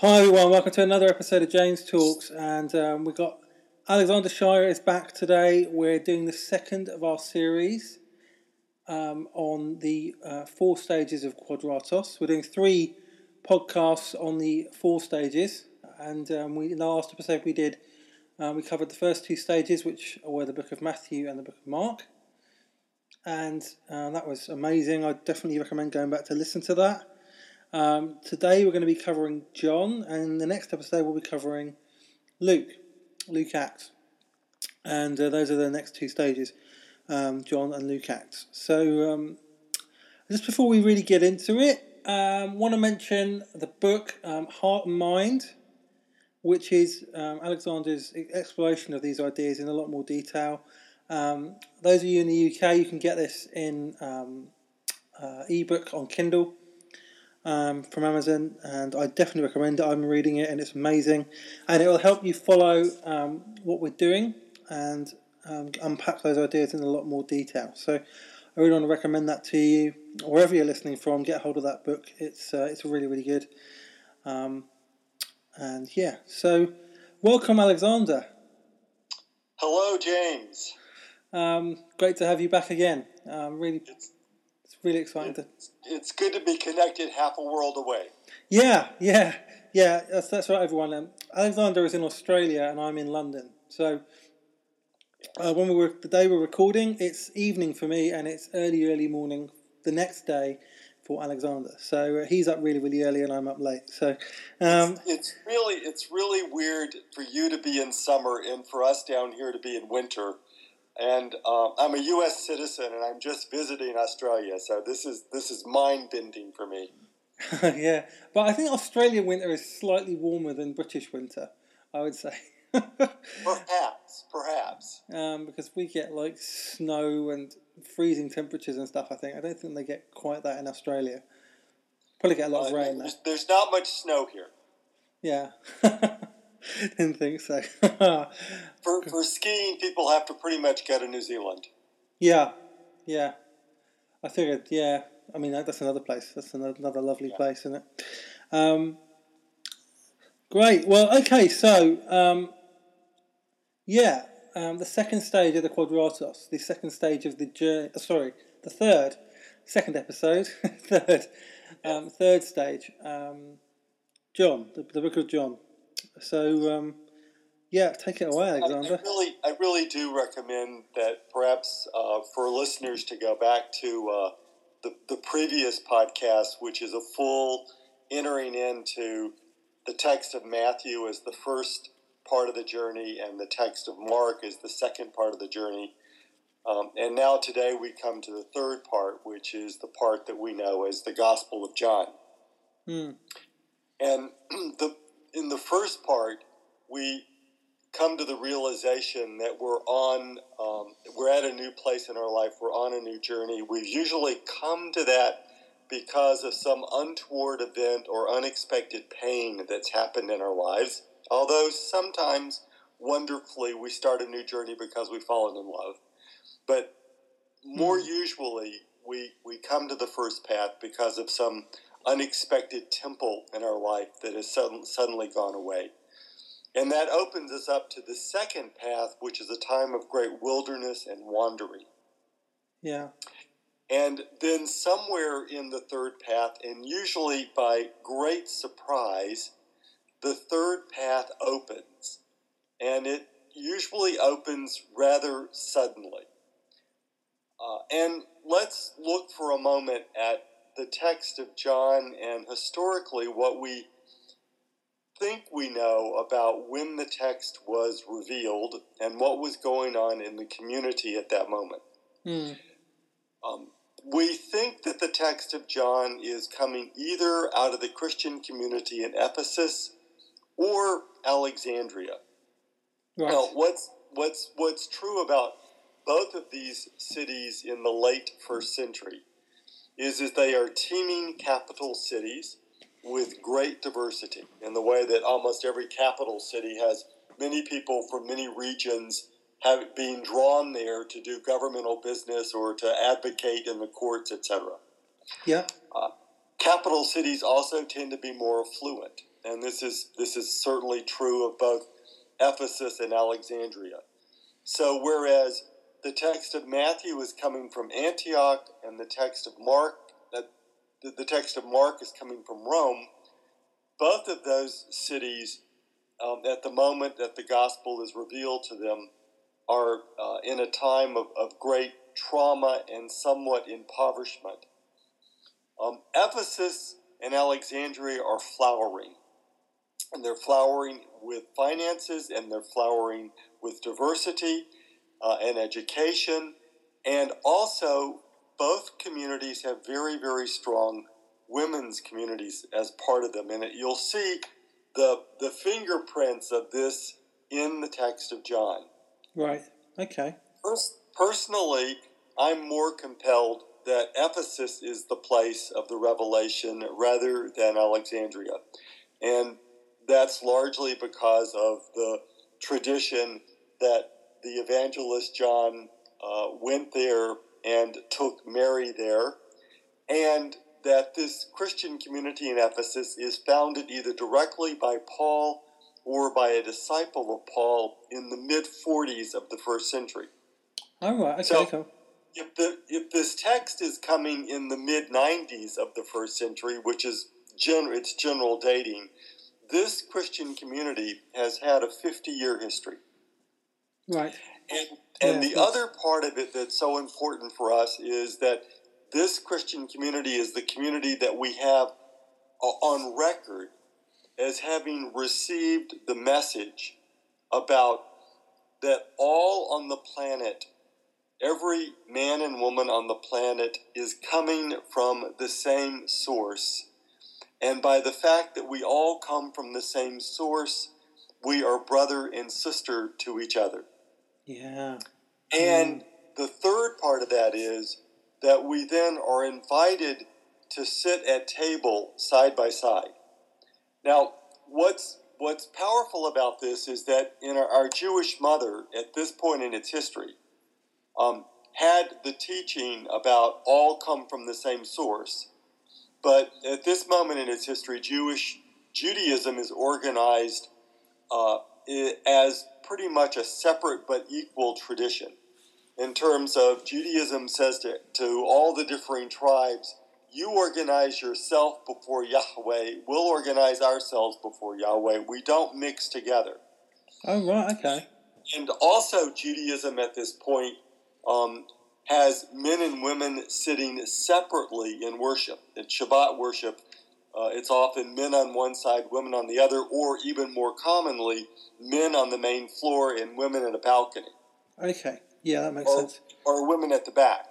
Hi everyone, welcome to another episode of James Talks, and um, we got Alexander Shaia is back today. We're doing the second of our series um, on the uh, four stages of Quadratos. We're doing three podcasts on the four stages, and um, we in the last episode we did uh, we covered the first two stages, which were the Book of Matthew and the Book of Mark, and uh, that was amazing. I definitely recommend going back to listen to that. Um, today we're going to be covering John, and the next episode we'll be covering Luke, Luke Acts, and uh, those are the next two stages, um, John and Luke Acts. So um, just before we really get into it, um, want to mention the book um, Heart and Mind, which is um, Alexander's exploration of these ideas in a lot more detail. Those of you in the UK, you can get this in uh, ebook on Kindle um, from Amazon, and I definitely recommend it. I'm reading it, and it's amazing, and it will help you follow um, what we're doing and um, unpack those ideas in a lot more detail. So, I really want to recommend that to you wherever you're listening from. Get hold of that book. It's uh, it's really really good. Um, and yeah, so welcome, Alexander. Hello, James. Um, great to have you back again. Um, really, It's, it's really exciting it's, it's good to be connected half a world away. Yeah, yeah, yeah. That's, that's right, everyone. Um, Alexander is in Australia and I'm in London. So uh, when we were the day we're recording, it's evening for me and it's early, early morning the next day for Alexander. So uh, he's up really, really early and I'm up late. So um, It's really it's really weird for you to be in summer and for us down here to be in winter. And um, I'm a U.S. citizen and I'm just visiting Australia, so this is this is mind bending for me. yeah, but I think Australian winter is slightly warmer than British winter. I would say. Perhaps, perhaps. um, because we get like snow and freezing temperatures and stuff. I think I don't think they get quite that in Australia. Probably get a lot of rain there. there's, there's not much snow here. Yeah, didn't think so. For, for skiing, people have to pretty much go to New Zealand. yeah, yeah. I figured. Yeah, I mean that- that's another place. That's another, another lovely Yeah. place, isn't it? Um, great. Well, okay. So, um, yeah, um, the second stage of the Quadratos, the second stage of the journey. Sorry, the third, second episode, third, um, third stage. Um, John, the, the book of John. So, um, yeah, take it away, I, I Alexander. really, I really do recommend that perhaps uh, for listeners to go back to uh, the, the previous podcast, which is a full entering into the text of Matthew as the first part of the journey, and the text of Mark as the second part of the journey. Um, and now today we come to the third part, which is the part that we know as the Gospel of John. Hmm. And the in the first part, we come to the realization that we're on, um, we're at a new place in our life. We're on a new journey. We've usually come to that because of some untoward event or unexpected pain that's happened in our lives. Although sometimes, wonderfully, we start a new journey because we've fallen in love. But more usually, we, we come to the first path because of some unexpected temple in our life that has sudden, suddenly gone away. And that opens us up to the second path, which is a time of great wilderness and wandering. Yeah. And then somewhere in the third path, and usually by great surprise, the third path opens. And it usually opens rather suddenly. Uh, and let's look for a moment at the text of John and historically what we think we know about when the text was revealed and what was going on in the community at that moment. Hmm. Um, we think that the text of John is coming either out of the Christian community in Ephesus or Alexandria. Right. Now, what's what's what's true about both of these cities in the late first century is that they are teeming capital cities with great diversity in the way that almost every capital city has many people from many regions have being drawn there to do governmental business or to advocate in the courts, etc. Yeah. Uh, capital cities also tend to be more affluent. and this is this is certainly true of both Ephesus and Alexandria. So whereas the text of Matthew is coming from Antioch, and the text of Mark that the, text of Mark is coming from Rome, both of those cities, um, at the moment that the gospel is revealed to them, are uh, in a time of, of great trauma and somewhat impoverishment. Um, Ephesus and Alexandria are flowering, and they're flowering with finances, and they're flowering with diversity uh, and education, and also both communities have very, very strong women's communities as part of them, and it, you'll see the the fingerprints of this in the text of John. Right. Okay. Pers- personally, I'm more compelled that Ephesus is the place of the revelation rather than Alexandria. And that's largely because of the tradition that the evangelist John uh, went there and took Mary there, and that this Christian community in Ephesus is founded either directly by Paul or by a disciple of Paul in the mid 40s of the first century. All right. Okay. So- cool. If, the, if this text is coming in the mid 90s of the first century, which is gen- its general dating, this Christian community has had a 50 year history. Right. And, and Yeah, the other part of it that's so important for us is that this Christian community is the community that we have uh, on record as having received the message about that all on the planet, every man and woman on the planet is coming from the same source. And by the fact that we all come from the same source, we are brother and sister to each other. Yeah. And the third part of that is that we then are invited to sit at table side by side. Now, what's what's powerful about this is that in our, our Jewish mother at this point in its history um, had the teaching about all come from the same source, but at this moment in its history, Jewish Judaism is organized uh, as pretty much a separate but equal tradition. In terms of Judaism says to, to all the differing tribes, you organize yourself before Yahweh, we'll organize ourselves before Yahweh. We don't mix together. Oh right. Okay. And also, Judaism at this point um, has men and women sitting separately in worship. In Shabbat worship, uh, it's often men on one side, women on the other, or even more commonly, men on the main floor and women in a balcony, Okay. Yeah, that makes or, sense. or women at the back.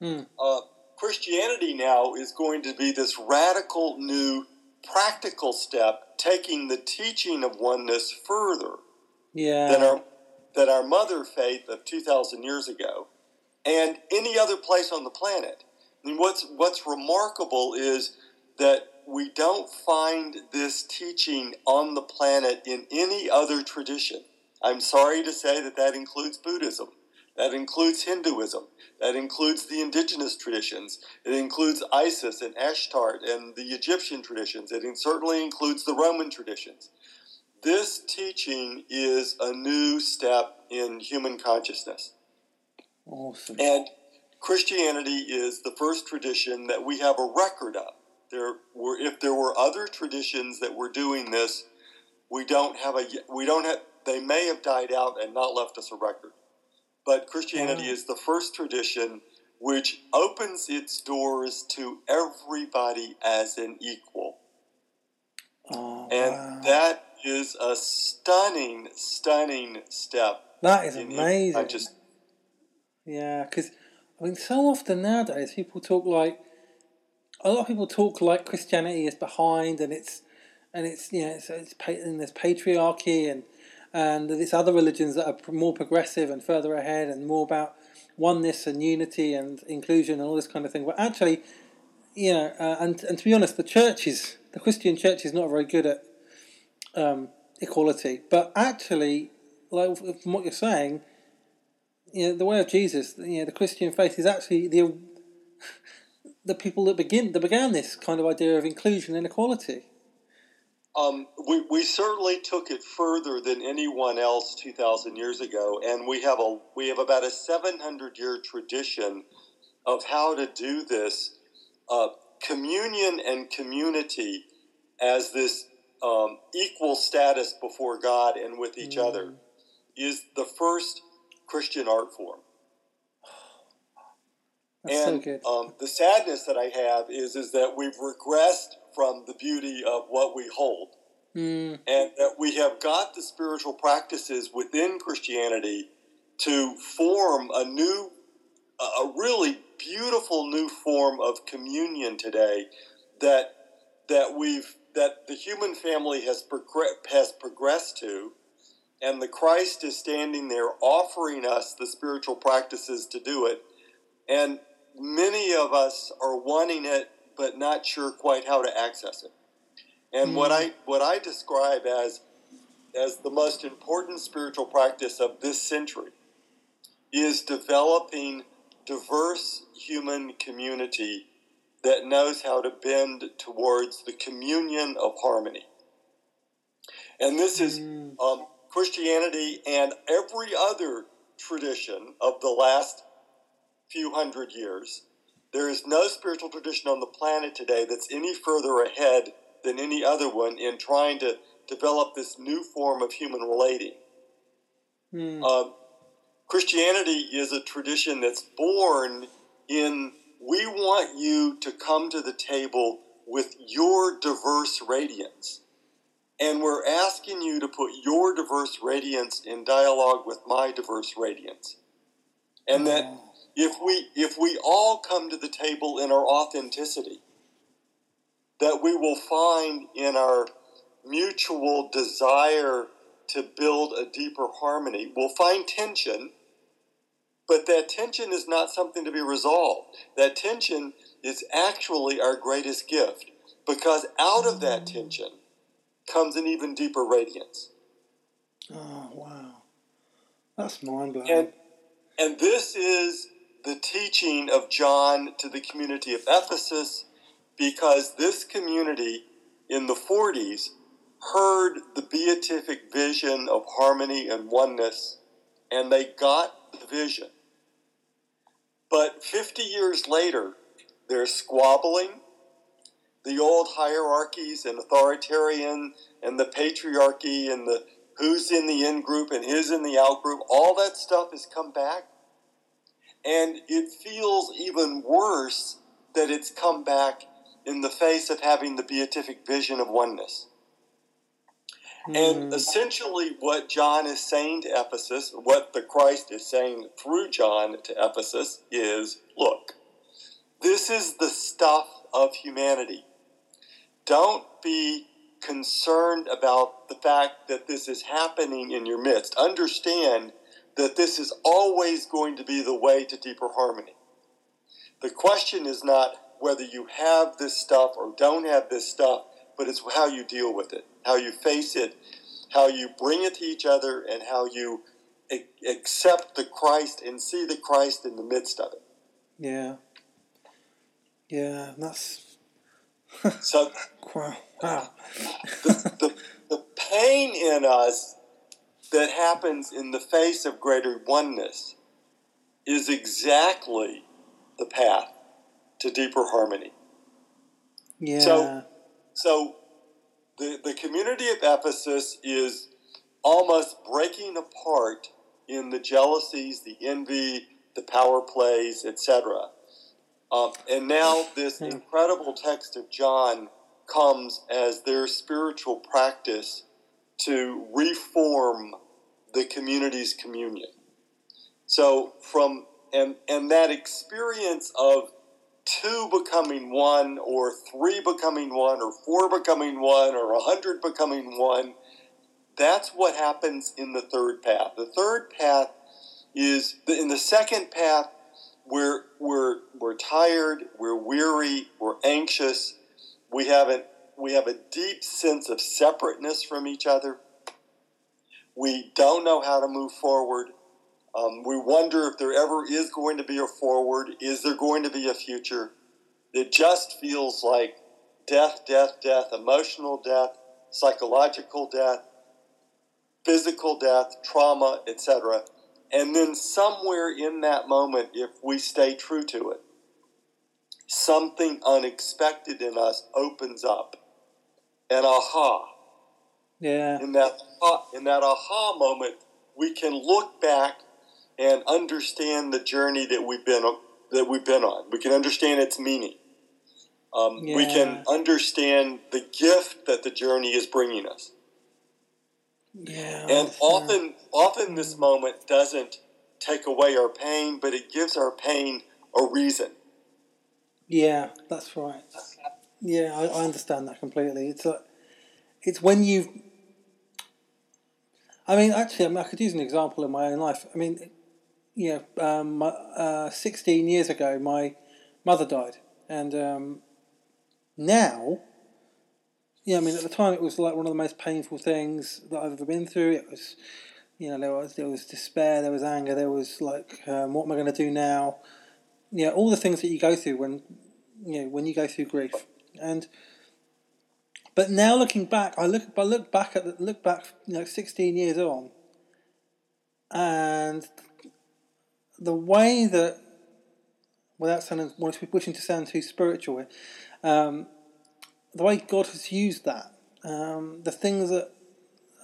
Hmm. Uh, Christianity now is going to be this radical new practical step, taking the teaching of oneness further Yeah. than our than our mother faith of two thousand years ago, and any other place on the planet. I mean, what's what's remarkable is that we don't find this teaching on the planet in any other tradition. I'm sorry to say that that includes Buddhism, that includes Hinduism, that includes the indigenous traditions, it includes Isis and Ashtar and the Egyptian traditions, it certainly includes the Roman traditions this teaching is a new step in human consciousness. awesome. And Christianity is the first tradition that we have a record of. There were, if there were other traditions that were doing this, we don't have a, we don't have, they may have died out and not left us a record. But Christianity is the first tradition which opens its doors to everybody as an equal. Oh, And wow. that is a stunning, stunning step. that is in- amazing. I just Yeah, because I mean, so often nowadays people talk like a lot of people talk like Christianity is behind, and it's and it's you know it's, it's and there's patriarchy and and there's other religions that are more progressive and further ahead and more about oneness and unity and inclusion and all this kind of thing. But actually, you know, uh, and and to be honest, the church is the Christian church is not very good at um, equality. But actually, like from what you're saying, you know, the way of Jesus, you know, the Christian faith is actually the the people that begin that began this kind of idea of inclusion and equality. Um, we, we certainly took it further than anyone else 2,000 years ago, and we have a we have about a 700 year tradition of how to do this uh, communion and community as this um, equal status before God and with each mm. other is the first Christian art form. That's and so um, the sadness that I have is is that we've regressed from the beauty of what we hold. Mm. And that we have got the spiritual practices within Christianity to form a new, a really beautiful new form of communion today that that we've that the human family has progr- has progressed to, and the Christ is standing there offering us the spiritual practices to do it, and many of us are wanting it but not sure quite how to access it. And mm. what I what I describe as as the most important spiritual practice of this century is developing diverse human community that knows how to bend towards the communion of harmony. And this is mm. um, Christianity and every other tradition of the last few hundred years there is no spiritual tradition on the planet today that's any further ahead than any other one in trying to develop this new form of human relating. Hmm. Uh, Christianity is a tradition that's born in we want you to come to the table with your diverse radiance. And we're asking you to put your diverse radiance in dialogue with my diverse radiance. And that oh if we if we all come to the table in our authenticity that we will find in our mutual desire to build a deeper harmony we'll find tension but that tension is not something to be resolved. That tension is actually our greatest gift because out of that tension comes an even deeper radiance. Oh wow. That's mind-blowing. And, and this is the teaching of John to the community of Ephesus because this community in the 40s heard the beatific vision of harmony and oneness, and they got the vision. But 50 years later, there's squabbling. The old hierarchies and authoritarian and the patriarchy and the who's in the in group and who's in the out group, all that stuff has come back. And it feels even worse that it's come back in the face of having the beatific vision of oneness. Mm. And hmm. essentially, what John is saying to Ephesus, what the Christ is saying through John to Ephesus, is look, this is the stuff of humanity. Don't be concerned about the fact that this is happening in your midst. Understand that this is always going to be the way to deeper harmony. The question is not whether you have this stuff or don't have this stuff, but it's how you deal with it, how you face it, how you bring it to each other, and how you accept the Christ and see the Christ in the midst of it. Yeah. Yeah, that's. so, wow. the, the, the pain in us that happens in the face of greater oneness is exactly the path to deeper harmony. Yeah. So, so the, the community of Ephesus is almost breaking apart in the jealousies, the envy, the power plays, etc. Um, and now this incredible text of John comes as their spiritual practice to reform the community's communion. So from and and that experience of two becoming one or three becoming one or four becoming one or a hundred becoming one that's what happens in the third path the third path is in the second path we're we're we're tired we're weary we're anxious we have an we have a deep sense of separateness from each other. We don't know how to move forward. Um, we wonder if there ever is going to be a forward. Is there going to be a future? It just feels like death, death, death, emotional death, psychological death, physical death, trauma, etc. And then somewhere in that moment, if we stay true to it, something unexpected in us opens up. An aha. Yeah. In that in that aha moment, we can look back and understand the journey that we've been that we've been on. We can understand its meaning. Um, yeah. We can understand the gift that the journey is bringing us. Yeah, and often, often this moment doesn't take away our pain, but it gives our pain a reason. Yeah, that's right. Yeah, I, I understand that completely. It's a, it's when you. I mean, actually, I, mean, I could use an example in my own life. I mean, know, um, uh, 16 years ago, my mother died. And um, now, yeah, I mean, at the time, it was like one of the most painful things that I've ever been through. It was, you know, there was there was despair, there was anger, there was like, um, what am I going to do now? Yeah, all the things that you go through when, you know, when you go through grief, and. But now looking back, I look, I look back at the, look back, you know, sixteen years on, and the way that, without sounding wishing to sound too spiritual, um, the way God has used that, um, the things that,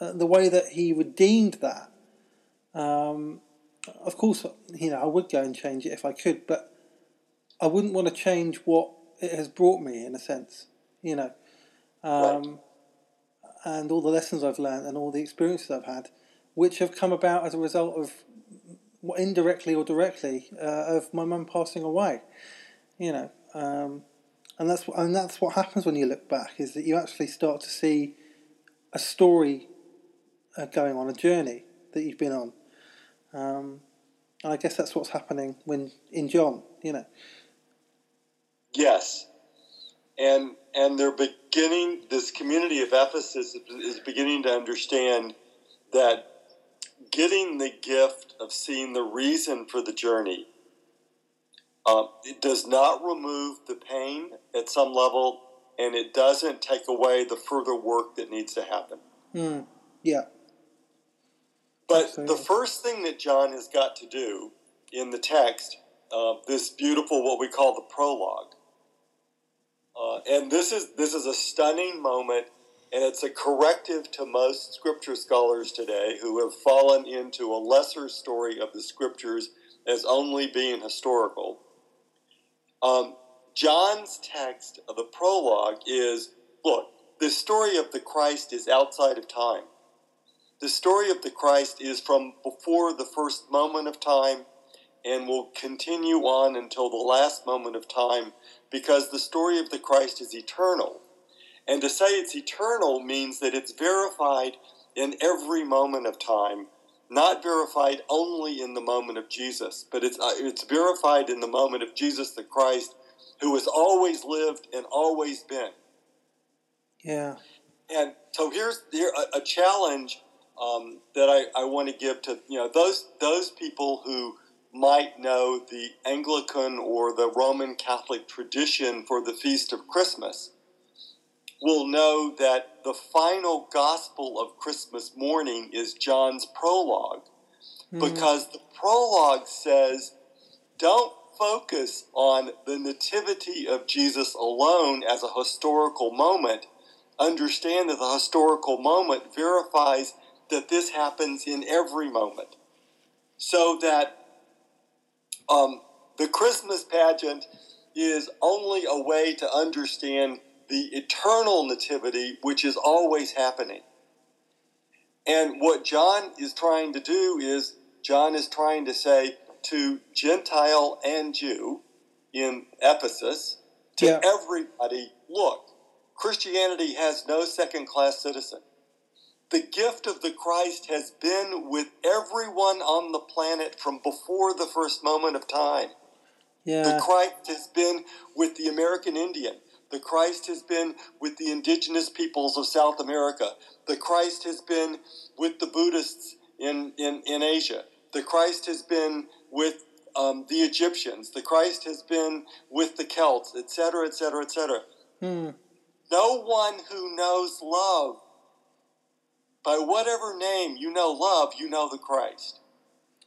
uh, the way that He redeemed that. Um, of course, you know, I would go and change it if I could, but I wouldn't want to change what it has brought me in a sense, you know, um, right. and all the lessons I've learned and all the experiences I've had, which have come about as a result of indirectly or directly uh, of my mum passing away. You know, um, and that's and that's what happens when you look back is that you actually start to see a story uh, going on, a journey that you've been on. Um, and I guess that's what's happening when in John. You know. Yes, and and they're beginning. This community of Ephesus is beginning to understand that getting the gift of seeing the reason for the journey. Um, it does not remove the pain at some level, and it doesn't take away the further work that needs to happen. Mm, yeah. But Absolutely. the first thing that John has got to do in the text, uh, this beautiful what we call the prologue, uh, and this is this is a stunning moment and it's a corrective to most scripture scholars today who have fallen into a lesser story of the scriptures as only being historical. Um, John's text of the prologue is look, the story of the Christ is outside of time. The story of the Christ is from before the first moment of time and will continue on until the last moment of time because the story of the Christ is eternal. And to say it's eternal means that it's verified in every moment of time, not verified only in the moment of Jesus, but it's, uh, it's verified in the moment of Jesus the Christ, who has always lived and always been. Yeah. And so here's here a, a challenge um, that I, I want to give to you know those those people who might know the Anglican or the Roman Catholic tradition for the feast of Christmas will know that the final gospel of Christmas morning is John's prologue. Mm. Because the prologue says, don't focus on the nativity of Jesus alone as a historical moment. Understand that the historical moment verifies that this happens in every moment. So that um, the Christmas pageant is only a way to understand the eternal nativity, which is always happening. And what John is trying to do is, John is trying to say to Gentile and Jew in Ephesus, to yeah. everybody, look, Christianity has no second class citizen. The gift of the Christ has been with everyone on the planet from before the first moment of time. Yeah. The Christ has been with the American Indian. The Christ has been with the indigenous peoples of South America. The Christ has been with the Buddhists in, in, in Asia. The Christ has been with um, the Egyptians. The Christ has been with the Celts, etc., etc., etc. No one who knows love by whatever name you know love, you know the Christ.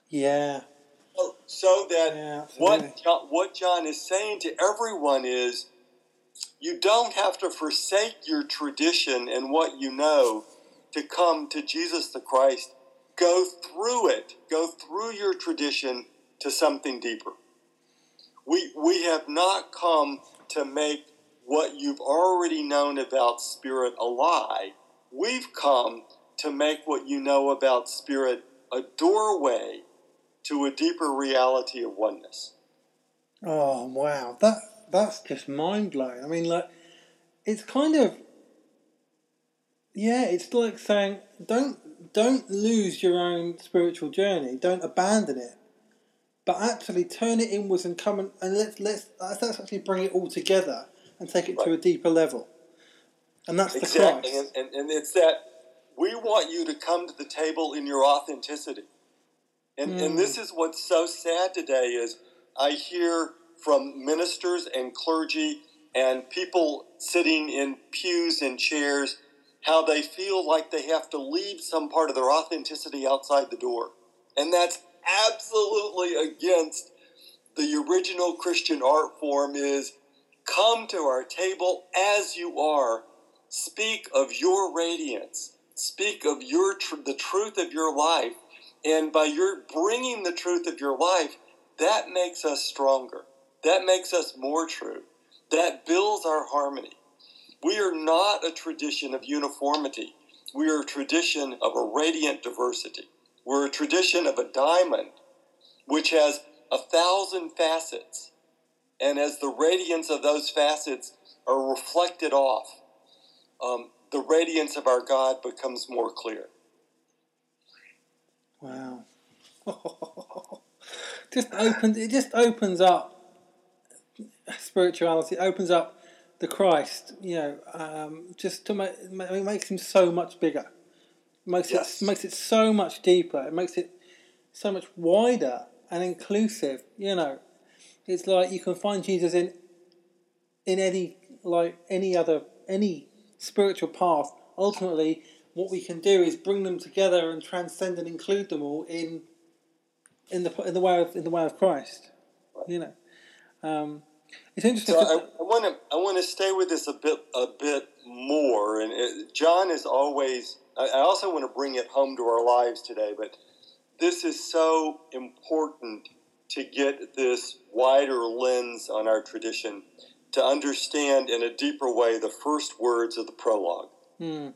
Yeah. So, so that Yeah, what John, what John is saying to everyone is, you don't have to forsake your tradition and what you know to come to Jesus the Christ. Go through it. Go through your tradition to something deeper. We we have not come to make what you've already known about spirit a lie. We've come to make what you know about spirit a doorway to a deeper reality of oneness. Oh wow, that that's just mind blowing. I mean, like, it's kind of yeah, it's like saying don't don't lose your own spiritual journey, don't abandon it, but actually turn it inwards and come and, and let's let's let's actually bring it all together and take it to a deeper level, and that's the Exactly. Christ. And, and, and it's that we want you to come to the table in your authenticity. And, Mm. and this is what's so sad today is I hear from ministers and clergy and people sitting in pews and chairs how they feel like they have to leave some part of their authenticity outside the door. And that's absolutely against the original Christian art form is come to our table as you are speak of your radiance speak of your tr- the truth of your life and by your bringing the truth of your life that makes us stronger. That makes us more true. That builds our harmony. We are not a tradition of uniformity. We are a tradition of a radiant diversity. We're a tradition of a diamond which has a thousand facets. And as the radiance of those facets are reflected off, um, the radiance of our God becomes more clear. Wow. just opens it just opens up spirituality, it opens up the Christ, you know, um, just to make it makes him so much bigger. Makes Yes. it makes it so much deeper. It makes it so much wider and inclusive, you know. It's like you can find Jesus in in any like any other any spiritual path. Ultimately, what we can do is bring them together and transcend and include them all in in the in the way of in the way of Christ. You know, um, it's interesting. So I want to I want to stay with this a bit a bit more. And it, John is always. I, I also want to bring it home to our lives today, but this is so important to get this wider lens on our tradition to understand in a deeper way the first words of the prologue. Hmm.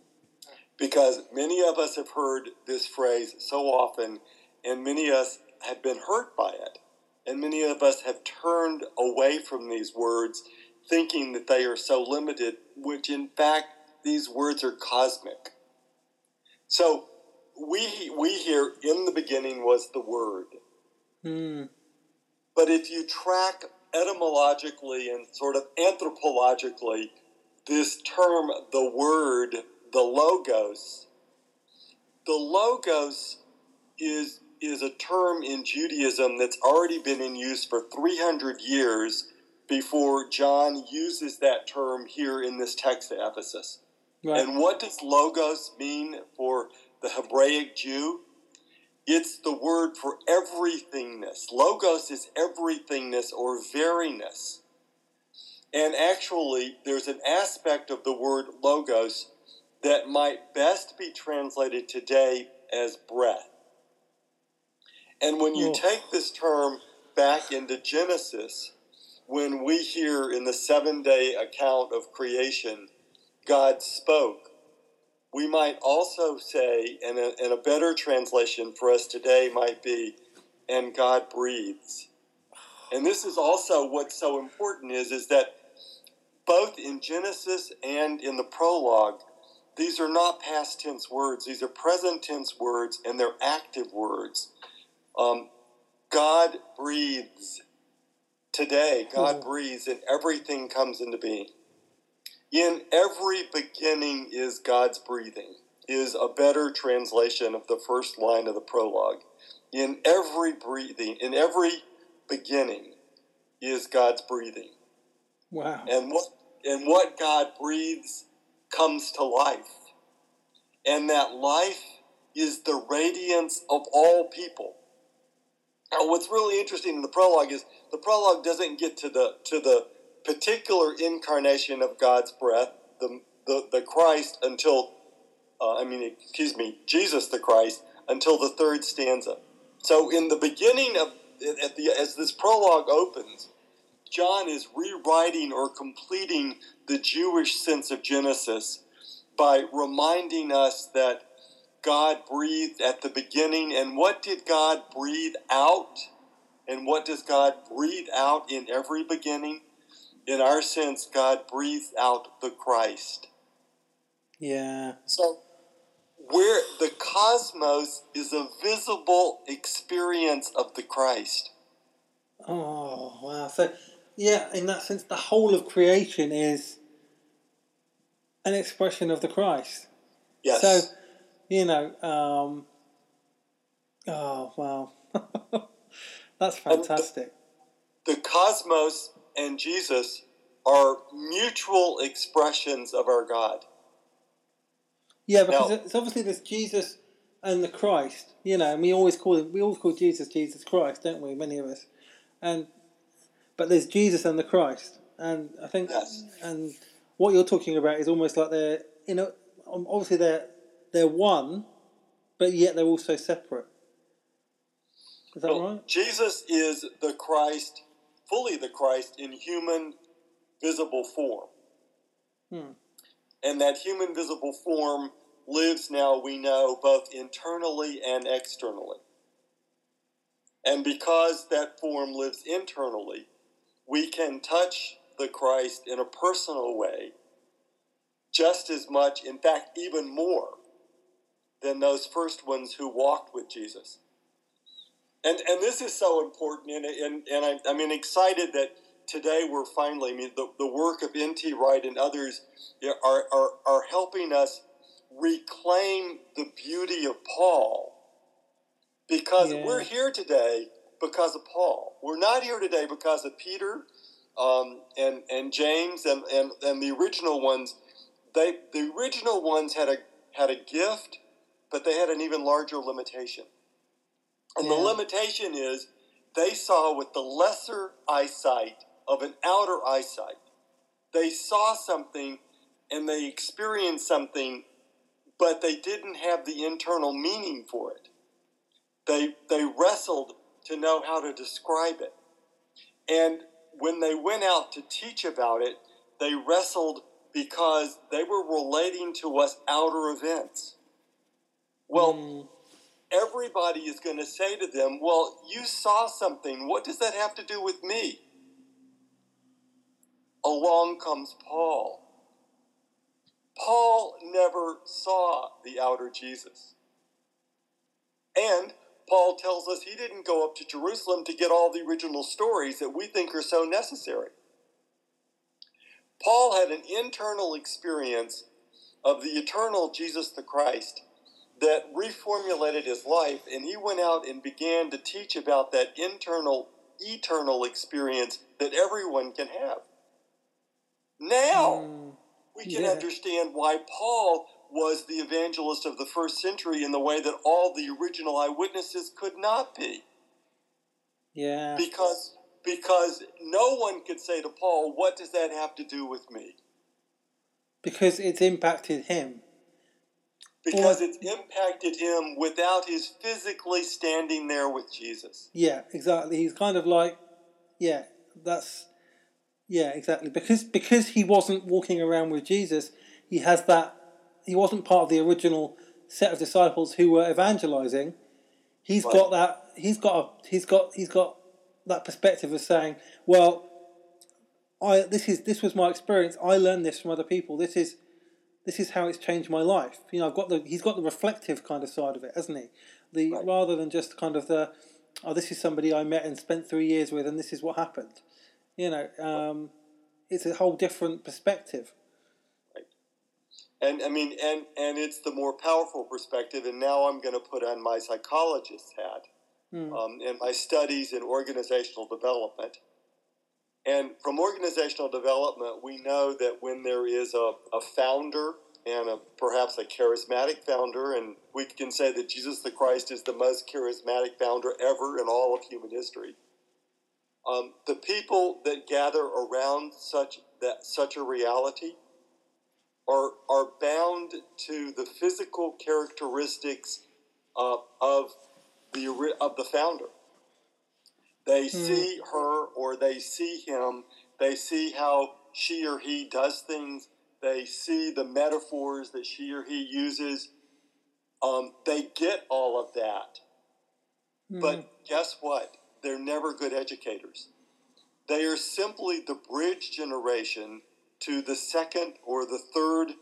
because many of us have heard this phrase so often, and many of us have been hurt by it. And many of us have turned away from these words, thinking that they are so limited, which in fact, these words are cosmic. So we, we hear, in the beginning was the Word. Hmm. But if you track etymologically and sort of anthropologically this term, the word, the logos, the logos is is a term in Judaism that's already been in use for 300 years before John uses that term here in this text at Ephesus. Right. And what does logos mean for the Hebraic Jew? It's the word for everythingness. Logos is everythingness or veriness. And actually, there's an aspect of the word logos that might best be translated today as breath. And when you take this term back into Genesis, when we hear in the seven day account of creation, God spoke, we might also say, and a, and a better translation for us today might be, and God breathes. And this is also what's so important is, is that both in Genesis and in the prologue, these are not past tense words. These are present tense words, and they're active words. Um, God breathes. Today, God Oh. breathes, and everything comes into being. In every beginning is God's breathing, is a better translation of the first line of the prologue. In every breathing, in every beginning is God's breathing. Wow. And what and what God breathes comes to life. and that life is the radiance of all people. Now, what's really interesting in the prologue is the prologue doesn't get to the to the particular incarnation of God's breath, the the, the Christ, until uh, I mean, excuse me, Jesus the Christ, until the third stanza. So, in the beginning of at the as this prologue opens, John is rewriting or completing the Jewish sense of Genesis by reminding us that God breathed at the beginning, and what did God breathe out? And what does God breathe out in every beginning? In our sense, God breathed out the Christ. Yeah. So, where the cosmos is a visible experience of the Christ. Oh, wow. So yeah, in that sense, the whole of creation is an expression of the Christ. Yes. So, you know, um, oh wow, that's fantastic. The, the, cosmos and Jesus are mutual expressions of our God. Yeah, because now, it's obviously there's Jesus and the Christ. You know, and we always call we always call Jesus Jesus Christ, don't we? Many of us, and but there's Jesus and the Christ, and I think, yes. and what you're talking about is almost like they're, you know, um, obviously they're they're one, but yet they're also separate. Is that well, right? Jesus is the Christ, fully the Christ in human visible form. Hmm. And that human visible form lives now, we know, both internally and externally. And because that form lives internally, we can touch the Christ in a personal way just as much, in fact, even more than those first ones who walked with Jesus. And, and this is so important, and, and, and I, I'm mean, excited that today we're finally, I mean, the, the work of N.T. Wright and others are, are, are helping us reclaim the beauty of Paul because yeah. we're here today because of Paul. We're not here today because of Peter um, and and James and, and, and the original ones. They the original ones had a had a gift, but they had an even larger limitation. And yeah. the limitation is they saw with the lesser eyesight of an outer eyesight. They saw something and they experienced something, but they didn't have the internal meaning for it. They, they wrestled to know how to describe it. And when they went out to teach about it, they wrestled because they were relating to us outer events. Well, mm. Everybody is going to say to them, Well, you saw something. What does that have to do with me? Along comes Paul. Paul never saw the outer Jesus. And Paul tells us he didn't go up to Jerusalem to get all the original stories that we think are so necessary. Paul had an internal experience of the eternal Jesus the Christ that reformulated his life, and he went out and began to teach about that internal, eternal experience that everyone can have. Now, mm, we can yeah. understand why Paul was the evangelist of the first century in the way that all the original eyewitnesses could not be. Yeah. Because because no one could say to Paul, "What does that have to do with me?" Because it's impacted him. Because it's impacted him without his physically standing there with Jesus. Yeah, exactly. He's kind of like, yeah, that's, yeah, exactly. Because because he wasn't walking around with Jesus, he has that he wasn't part of the original set of disciples who were evangelizing. He's right. got that. He's got. A, he's got. He's got that perspective of saying, "Well, I this is this was my experience. I learned this from other people. This is this is how it's changed my life. You know, I've got the. He's got the reflective kind of side of it, hasn't he? The right. rather than just kind of the, oh, this is somebody I met and spent three years with, and this is what happened. You know, um, it's a whole different perspective and I mean, and and it's the more powerful perspective. And now I'm going to put on my psychologist hat mm. um, and my studies in organizational development. And from organizational development, we know that when there is a, a founder and a, perhaps a charismatic founder, and we can say that Jesus the Christ is the most charismatic founder ever in all of human history. Um, the people that gather around such that such a reality are are bound to the physical characteristics uh, of the of the founder. They mm. see her or they see him. They see how she or he does things. They see the metaphors that she or he uses. Um, they get all of that. Mm. But guess what? They're never good educators. They are simply the bridge generation to the second or the third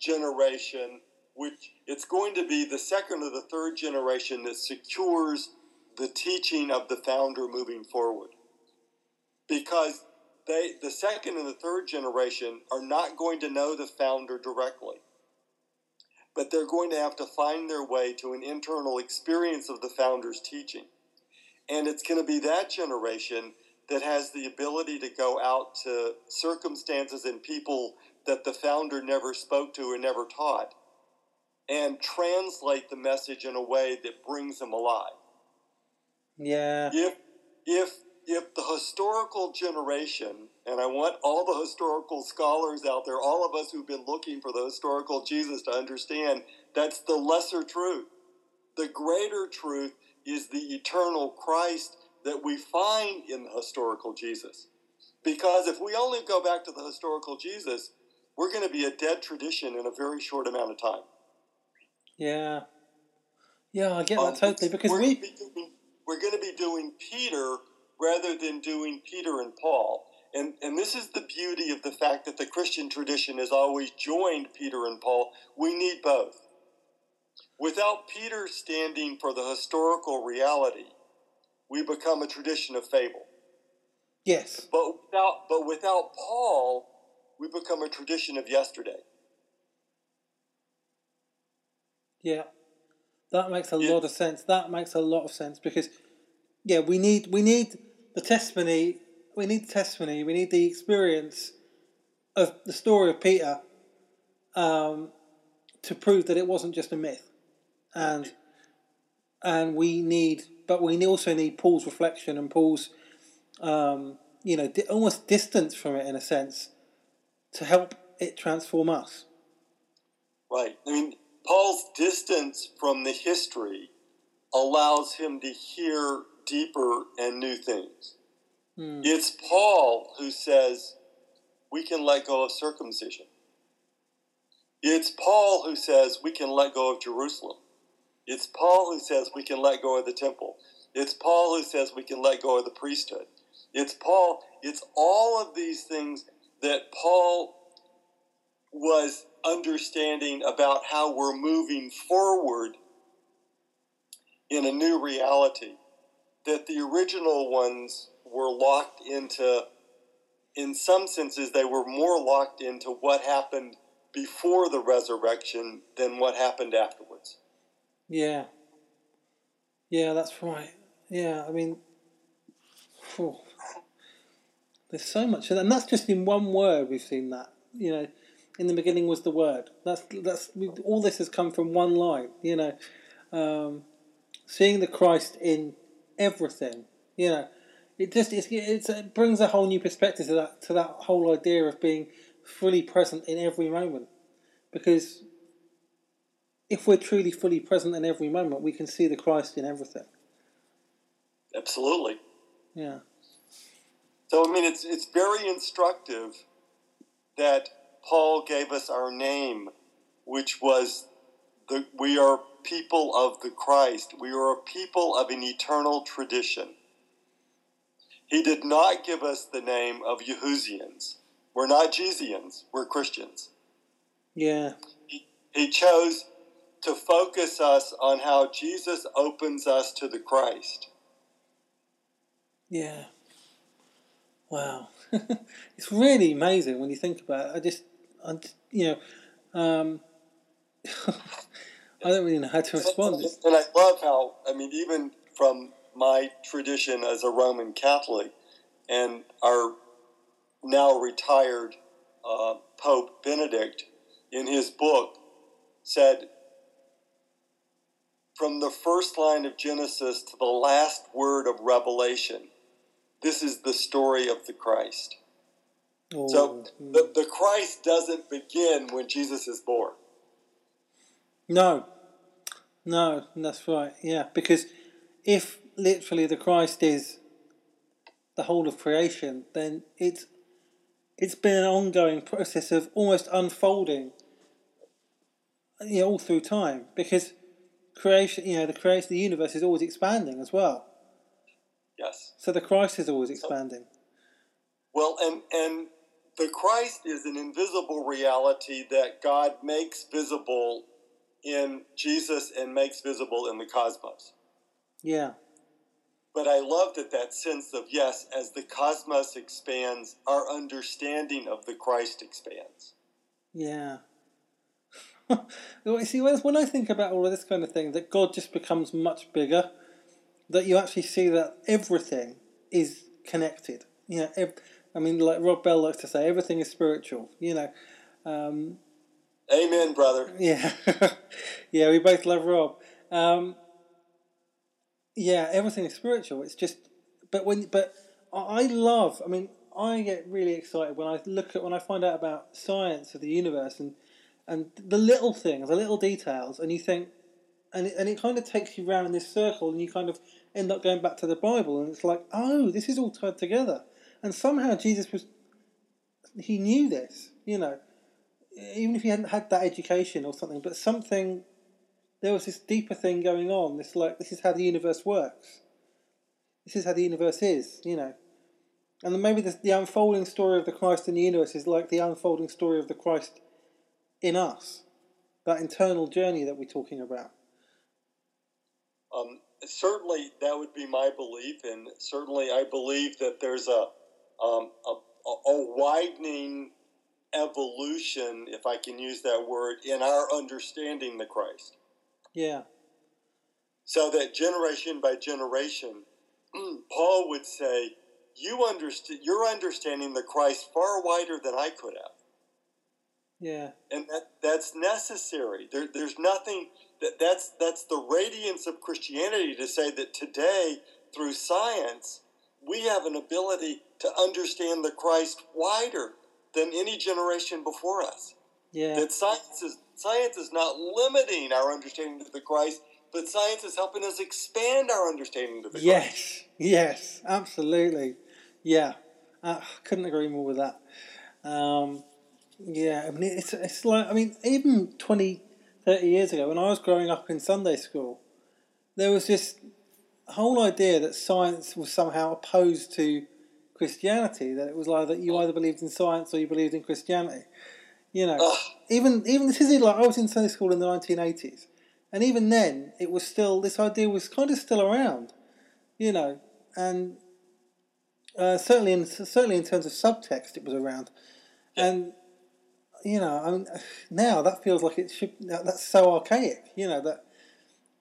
generation, which it's going to be the second or the third generation that secures the teaching of the founder moving forward. Because they, the second and the third generation are not going to know the founder directly, but they're going to have to find their way to an internal experience of the founder's teaching. And it's going to be that generation that has the ability to go out to circumstances and people that the founder never spoke to or never taught and translate the message in a way that brings them alive. Yeah. If if if the historical generation, and I want all the historical scholars out there, all of us who've been looking for the historical Jesus to understand that's the lesser truth. The greater truth is the eternal Christ that we find in the historical Jesus. Because if we only go back to the historical Jesus, we're going to be a dead tradition in a very short amount of time. Yeah. Yeah, I get that um, totally. Because we. Doing, we're going to be doing Peter rather than doing Peter and Paul. And, and this is the beauty of the fact that the Christian tradition has always joined Peter and Paul. We need both. Without Peter standing for the historical reality, we become a tradition of fable. Yes. But without, but without Paul, we become a tradition of yesterday. Yeah. That makes a yeah. lot of sense. That makes a lot of sense because yeah, we need we need the testimony we need testimony, we need the experience of the story of Peter um, to prove that it wasn't just a myth. And and we need but we also need Paul's reflection and Paul's, um, you know, di- almost distance from it in a sense to help it transform us. Right. I mean, Paul's distance from the history allows him to hear deeper and new things. Hmm. It's Paul who says we can let go of circumcision. It's Paul who says we can let go of Jerusalem. It's Paul who says we can let go of the temple. It's Paul who says we can let go of the priesthood. It's Paul, it's all of these things that Paul was understanding about how we're moving forward in a new reality. That the original ones were locked into, in some senses, they were more locked into what happened before the resurrection than what happened afterwards. Yeah. Yeah, that's right. Yeah, I mean, there's so much, and that's just in one word. We've seen that. You know, in the beginning was the word. That's that's all. This has come from one line. You know, um, seeing the Christ in everything. You know, it just it's, it's, it brings a whole new perspective to that to that whole idea of being fully present in every moment, because if we're truly fully present in every moment, we can see the Christ in everything. Absolutely. Yeah. So I mean, it's it's very instructive that Paul gave us our name, which was the we are people of the Christ. We are a people of an eternal tradition. He did not give us the name of Yehusians. We're not Jesusians. We're Christians. Yeah. He, he chose to focus us on how Jesus opens us to the Christ. Yeah. Wow. it's really amazing when you think about it. I just, you know, um, I don't really know how to respond. And, I love how, I mean, even from my tradition as a Roman Catholic and our now retired uh, Pope Benedict, in his book said, from the first line of Genesis to the last word of Revelation, this is the story of the Christ. So the, hmm. the Christ doesn't begin when Jesus is born. No, no, that's right. Yeah, because if literally the Christ is the whole of creation, then it's it's been an ongoing process of almost unfolding, you know, all through time. Because creation, you know, the creation, the universe is always expanding as well. Yes. So the Christ is always expanding. Well, and and the Christ is an invisible reality that God makes visible in Jesus and makes visible in the cosmos. Yeah. But I love that that sense of yes, as the cosmos expands, our understanding of the Christ expands. Yeah. You see, when I think about all of this kind of thing, that God just becomes much bigger, that you actually see that everything is connected. You know, I mean, like Rob Bell likes to say, everything is spiritual. You know. Um, Amen, brother. Yeah, yeah, we both love Rob. Um, yeah, everything is spiritual. It's just, but when, but I love. I mean, I get really excited when I look at when I find out about science of the universe and and the little things, the little details, and you think, and it, and it kind of takes you round in this circle, and you kind of end up going back to the Bible, and it's like, oh, this is all tied together, and somehow Jesus was, he knew this, you know, even if he hadn't had that education or something, but something, there was this deeper thing going on. This like this is how the universe works. This is how the universe is, you know. And maybe the, the unfolding story of the Christ in the universe is like the unfolding story of the Christ in us, that internal journey that we're talking about? Um, certainly, that would be my belief, and certainly, I believe that there's a um, a, a widening evolution, if I can use that word, in our understanding the Christ. Yeah. So that generation by generation, Paul would say, "You understand. You're understanding the Christ far wider than I could have." Yeah. And that, that's necessary. There, there's nothing that that's that's the radiance of Christianity to say that today through science we have an ability to understand the Christ wider than any generation before us. Yeah. That science is science is not limiting our understanding of the Christ, but science is helping us expand our understanding of the yes. Christ. Yes, yes, absolutely. Yeah, I couldn't agree more with that. Um, yeah, I mean, it's, it's like, I mean, even 20, 30 years ago, when I was growing up in Sunday school, there was this whole idea that science was somehow opposed to Christianity, that it was like that you either believed in science or you believed in Christianity. You know, Ugh. even even this is like I was in Sunday school in the 1980s, and even then it was still this idea was kind of still around, you know, and uh, certainly in certainly in terms of subtext it was around, and you know, I mean, now that feels like it should. That's so archaic. You know that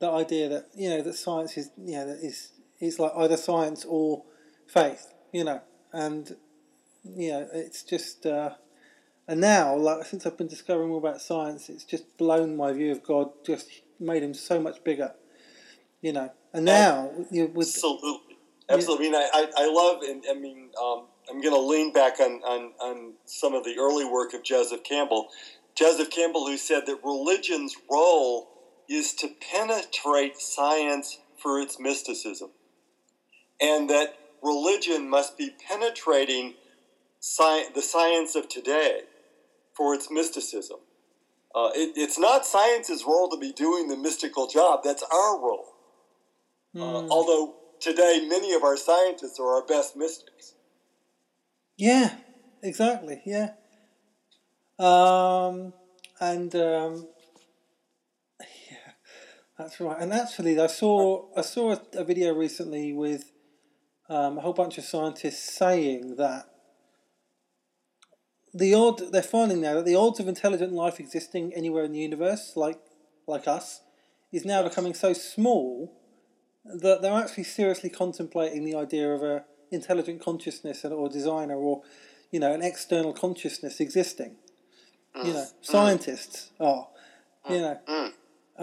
that idea that you know that science is you know that is is like either science or faith. You know, and you know it's just. Uh, and now, like since I've been discovering more about science, it's just blown my view of God. Just made him so much bigger. You know, and now you with absolutely, absolutely. I mean, I, I love and I mean. Um, I'm going to lean back on, on, on some of the early work of Joseph Campbell. Joseph Campbell, who said that religion's role is to penetrate science for its mysticism, and that religion must be penetrating sci- the science of today for its mysticism. Uh, it, it's not science's role to be doing the mystical job, that's our role. Mm. Uh, although today, many of our scientists are our best mystics. Yeah, exactly. Yeah. Um, and um, that's right. And actually, I saw I saw a, video recently with um, a whole bunch of scientists saying that the odd they're finding now that the odds of intelligent life existing anywhere in the universe, like like us, is now becoming so small that they're actually seriously contemplating the idea of a intelligent consciousness or designer or you know an external consciousness existing. You mm. know, mm. scientists are, mm. you know.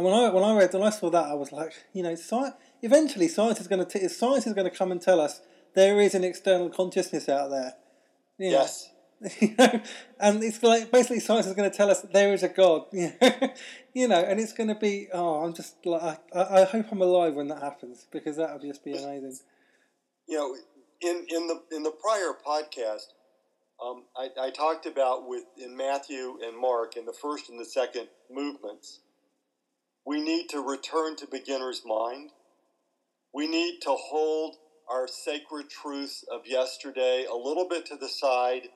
And when I when I read when I saw that, I was like, you know, sci- eventually science is going to science is going to come and tell us there is an external consciousness out there. You know? Yes. you know, and it's like basically science is going to tell us there is a God, you know, you know, and it's going to be. Oh, I'm just like I, I hope I'm alive when that happens because that would just be amazing. You know, in in the in the prior podcast, um, I, I talked about with in Matthew and Mark in the first and the second movements. We need to return to beginner's mind. We need to hold our sacred truths of yesterday a little bit to the side,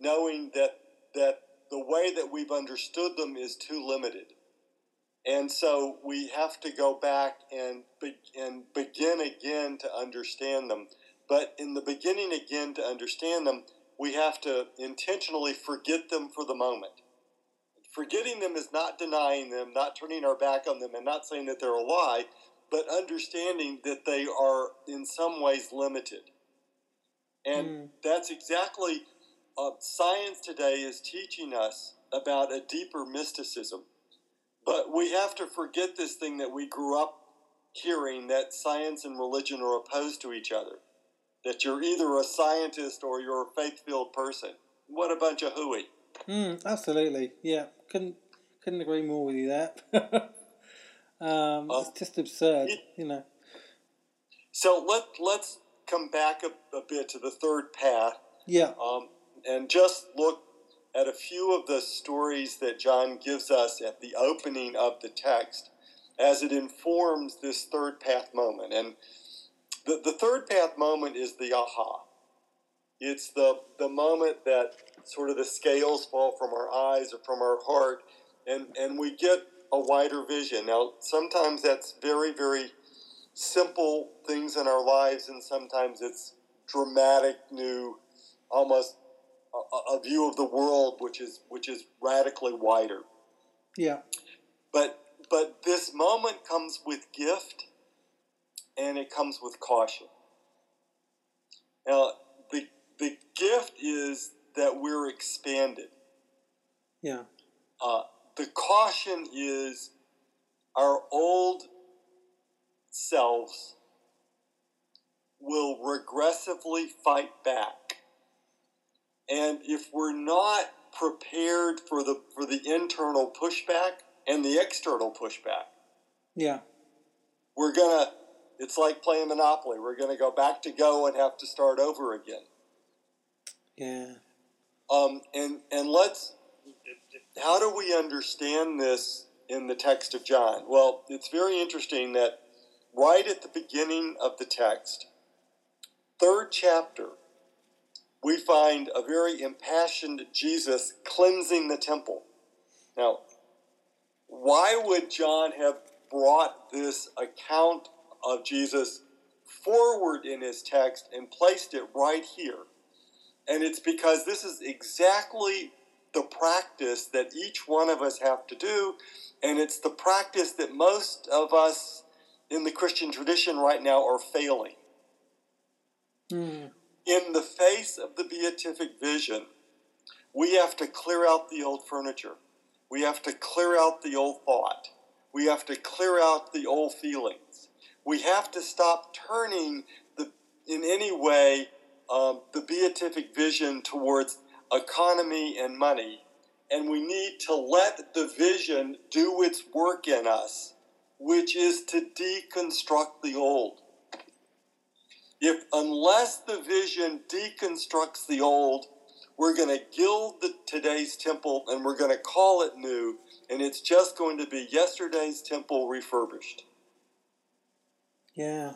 knowing that that the way that we've understood them is too limited. And so we have to go back and be, and begin again to understand them. But in the beginning again to understand them, we have to intentionally forget them for the moment. Forgetting them is not denying them, not turning our back on them, and not saying that they're a lie, but understanding that they are in some ways limited. And Mm. that's exactly uh, science today is teaching us about a deeper mysticism. But we have to forget this thing that we grew up hearing that science and religion are opposed to each other. That you're either a scientist or you're a faith filled person. What a bunch of hooey. Mm, absolutely, yeah, couldn't couldn't agree more with you there. um, Uh, it's just absurd, you know. So let, let's come back a, a bit to the third path Yeah, um, and just look at a few of the stories that John gives us at the opening of the text as it informs this third path moment. And the, the third path moment is the aha. It's the, the moment that sort of the scales fall from our eyes or from our heart, and, and we get a wider vision. Now, sometimes that's very, very simple things in our lives, and sometimes it's dramatic, new, almost a, a view of the world which is which is radically wider. yeah, But but this moment comes with gift, and it comes with caution. Now the gift is that we're expanded. yeah, Uh, the caution is our old selves will regressively fight back. And if we're not prepared for the for the internal pushback and the external pushback, yeah, we're gonna it's like playing Monopoly. We're gonna go back to go and have to start over again. Yeah, Um, and and let's how do we understand this in the text of John? Well, it's very interesting that right at the beginning of the text, third chapter, we find a very impassioned Jesus cleansing the temple. Now, why would John have brought this account of Jesus forward in his text and placed it right here? And it's because this is exactly the practice that each one of us have to do. And it's the practice that most of us in the Christian tradition right now are failing. mm, In the face of the beatific vision, we have to clear out the old furniture. We have to clear out the old thought. We have to clear out the old feelings. We have to stop turning the, in any way um, the beatific vision towards economy and money. And we need to let the vision do its work in us, which is to deconstruct the old. If unless the vision deconstructs the old, we're going to gild the, today's temple and we're going to call it new, and it's just going to be yesterday's temple refurbished. yeah.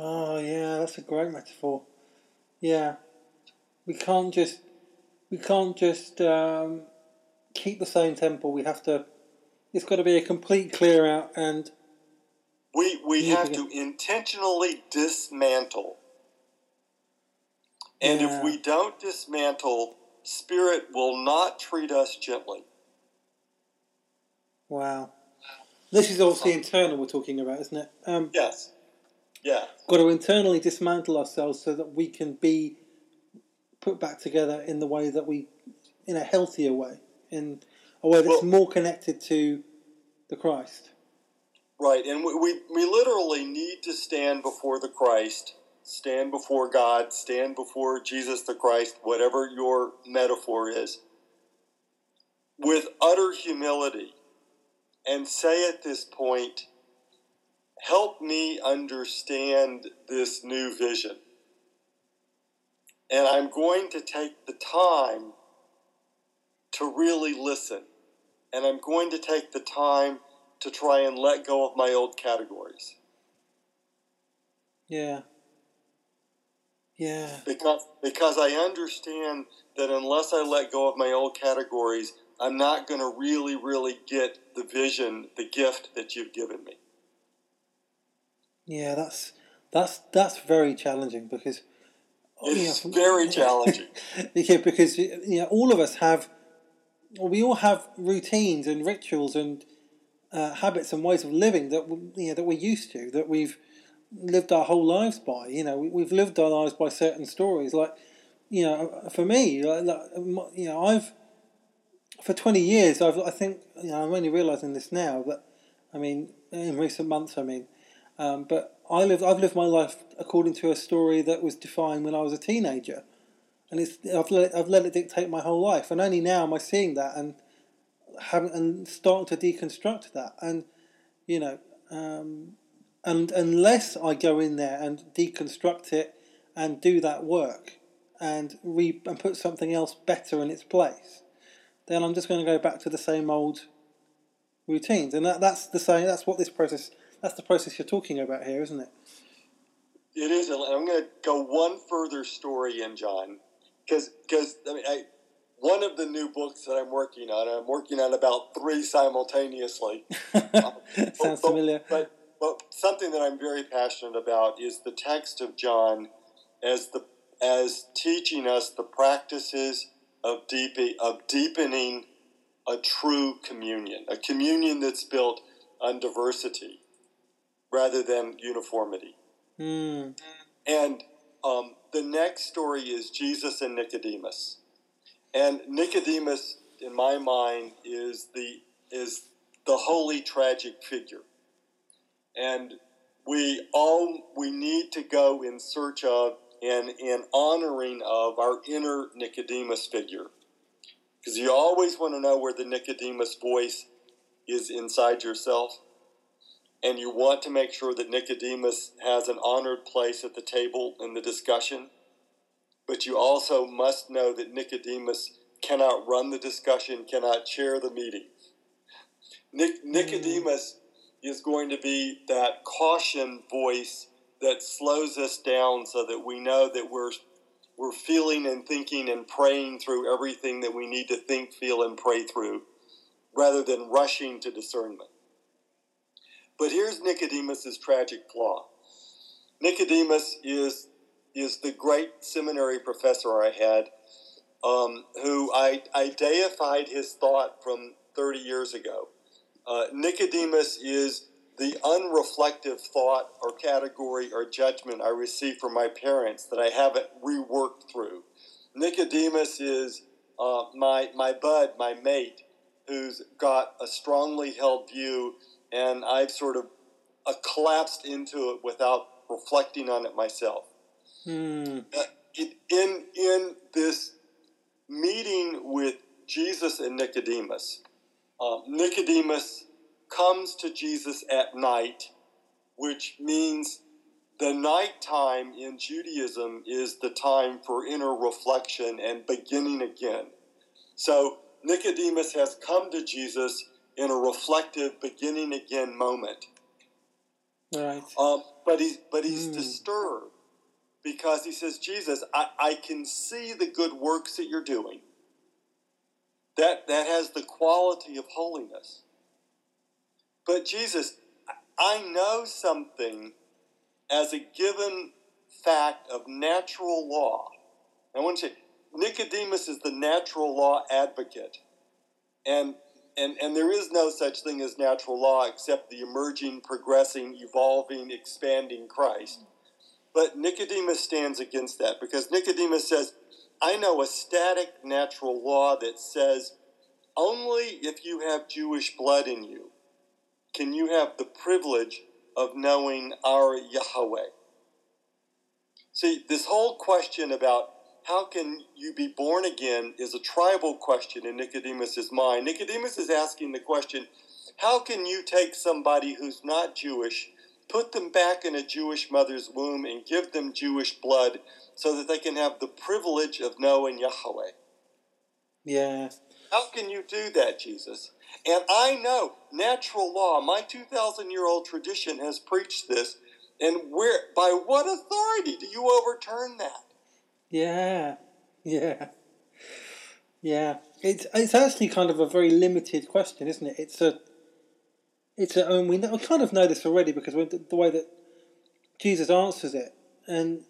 Oh, yeah, that's a great metaphor. Yeah, we can't just we can't just um, keep the same temple. We have to. It's got to be a complete clear out, and We, we have to intentionally dismantle. And Yeah. if we don't dismantle, Spirit will not treat us gently. wow, this is obviously internal we're talking about, isn't it? Um, Yes. Yeah. got to internally dismantle ourselves so that we can be put back together in the way that we in a healthier way, in a way that's Well- more connected to the Christ. Right, and we, we, we literally need to stand before the Christ, stand before God, stand before Jesus the Christ, whatever your metaphor is, with utter humility and say at this point, Help me understand this new vision. And I'm going to take the time to really listen. And I'm going to take the time to try and let go of my old categories Yeah. Yeah. because because I understand that unless I let go of my old categories, I'm not going to really really get the vision, the gift that you've given me. Yeah, that's that's that's very challenging because oh, yeah, It's from- very challenging. yeah, because you know, all of us have, we all have routines and rituals and uh, habits and ways of living that we- you know that we're used to, that we've lived our whole lives by. You know, we, we've lived our lives by certain stories. Like, you know, for me, like, like, you know, I've for twenty years, I've I think you know I'm only realizing this now, but I mean, in recent months, I mean. Um, but I live, I've lived my life according to a story that was defined when I was a teenager, and it's I've let I've let it dictate my whole life, and only now am I seeing that and having and starting to deconstruct that, and you know, um, and unless I go in there and deconstruct it and do that work and re and put something else better in its place, then I'm just going to go back to the same old routines, and that, that's the same. That's what this process. That's the process you're talking about here, isn't it? It is. I'm going to go one further story in John, because I mean, I, one of the new books that I'm working on, I'm working on about three simultaneously. Um, Sounds But- familiar. But but something that I'm very passionate about is the text of John as the as teaching us the practices of deep of deepening a true communion, a communion that's built on diversity rather than uniformity. Hmm. And um, the next story is Jesus and Nicodemus. And Nicodemus, in my mind, is the is the holy tragic figure. And we all we need to go in search of and in honoring of our inner Nicodemus figure. Because you always want to know where the Nicodemus voice is inside yourself and you want to make sure that Nicodemus has an honored place at the table in the discussion, but you also must know that Nicodemus cannot run the discussion, cannot chair the meeting. Nic- hmm. Nicodemus is going to be that caution voice that slows us down so that we know that we're we're feeling and thinking and praying through everything that we need to think, feel, and pray through, rather than rushing to discernment. But here's Nicodemus's tragic flaw. Nicodemus is is the great seminary professor I had, um, who I, I deified his thought from 30 years ago. Uh, Nicodemus is the unreflective thought or category or judgment I received from my parents that I haven't reworked through. Nicodemus is uh, my, my bud, my mate, who's got a strongly held view, and I've sort of uh, collapsed into it without reflecting on it myself. Hmm. Uh, it, in in this meeting with Jesus and Nicodemus, um, Nicodemus comes to Jesus at night, which means the nighttime in Judaism is the time for inner reflection and beginning again. So Nicodemus has come to Jesus in a reflective beginning again moment. Right. Um, but he's but he's Hmm. disturbed because he says, Jesus, I, I can see the good works that you're doing. That that has the quality of holiness. But Jesus, I- I know something as a given fact of natural law. I want to say Nicodemus is the natural law advocate. And and, and there is no such thing as natural law except the emerging, progressing, evolving, expanding Christ. But Nicodemus stands against that because Nicodemus says, I know a static natural law that says only if you have Jewish blood in you can you have the privilege of knowing our Yahweh. See, this whole question about how can you be born again is a tribal question in Nicodemus's mind. Nicodemus is asking the question, how can you take somebody who's not Jewish, put them back in a Jewish mother's womb and give them Jewish blood so that they can have the privilege of knowing Yahweh? Yeah. How can you do that, Jesus? And I know natural law, my 2,000 year old tradition has preached this. And where, by what authority do you overturn that? Yeah, yeah, yeah. It's it's actually kind of a very limited question, isn't it? It's a it's a and we, know, we kind of know this already because the, the way that Jesus answers it, and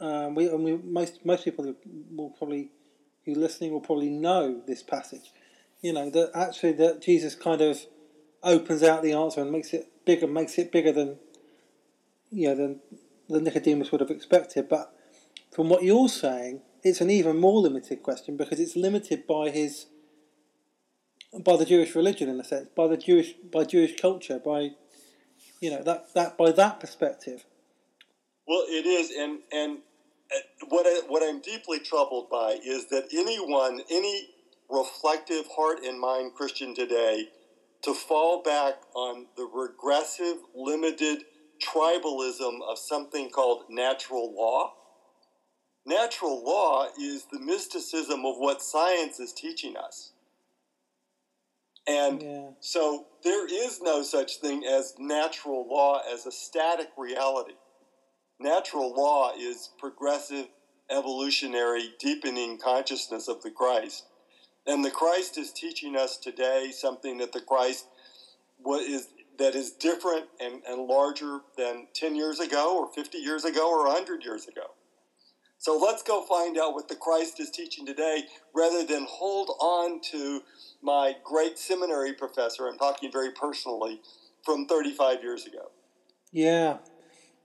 um, we and we most most people will probably who listening will probably know this passage. You know that actually that Jesus kind of opens out the answer and makes it bigger, makes it bigger than you know than than Nicodemus would have expected, but from what you're saying, it's an even more limited question because it's limited by his by the Jewish religion in a sense, by the Jewish by Jewish culture, by you know that that by that perspective. Well, it is, and and uh, what I, what I'm deeply troubled by is that anyone, any reflective heart and mind Christian today, to fall back on the regressive, limited tribalism of something called natural law Natural law is the mysticism of what science is teaching us. And yeah. so there is no such thing as natural law as a static reality. Natural law is progressive, evolutionary, deepening consciousness of the Christ. And the Christ is teaching us today something that the Christ what is that is different and, and larger than 10 years ago or 50 years ago or 100 years ago. So let's go find out what the Christ is teaching today rather than hold on to my great seminary professor, I'm talking very personally, from 35 years ago. Yeah.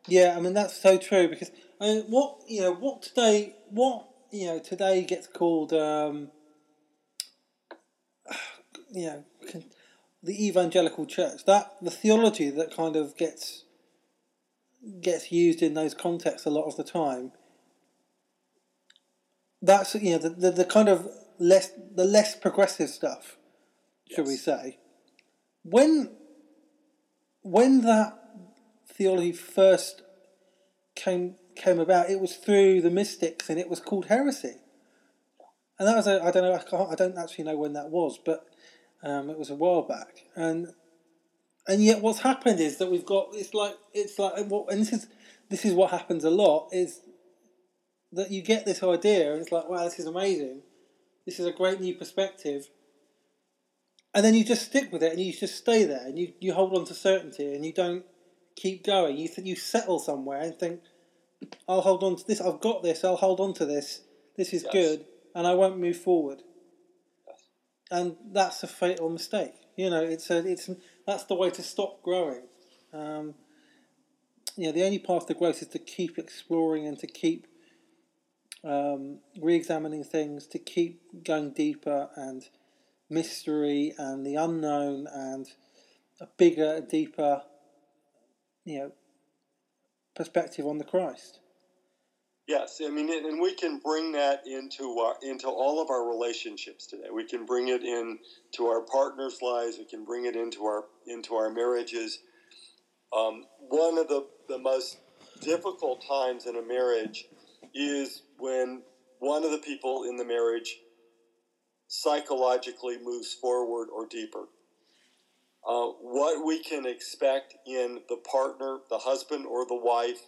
Yeah, I mean, that's so true because I mean, what, you know, what today, what, you know, today gets called, um, you know, the evangelical church, that, the theology that kind of gets gets used in those contexts a lot of the time that's you know the, the, the kind of less the less progressive stuff, should yes. we say? When when that theology first came came about, it was through the mystics, and it was called heresy. And that was a, I don't know I, can't, I don't actually know when that was, but um, it was a while back. And and yet what's happened is that we've got it's like it's like and this is this is what happens a lot is that you get this idea and it's like, wow, this is amazing. This is a great new perspective. And then you just stick with it and you just stay there and you, you hold on to certainty and you don't keep going. You think you settle somewhere and think, I'll hold on to this. I've got this. I'll hold on to this. This is yes. good, and I won't move forward. Yes. And that's a fatal mistake. You know, it's a it's that's the way to stop growing. Um, you know, the only path to growth is to keep exploring and to keep um, re-examining things to keep going deeper and mystery and the unknown and a bigger, deeper, you know, perspective on the Christ. Yes, I mean, and we can bring that into our, into all of our relationships today. We can bring it into our partners' lives. We can bring it into our into our marriages. Um, one of the, the most difficult times in a marriage is when one of the people in the marriage psychologically moves forward or deeper. Uh, what we can expect in the partner, the husband or the wife,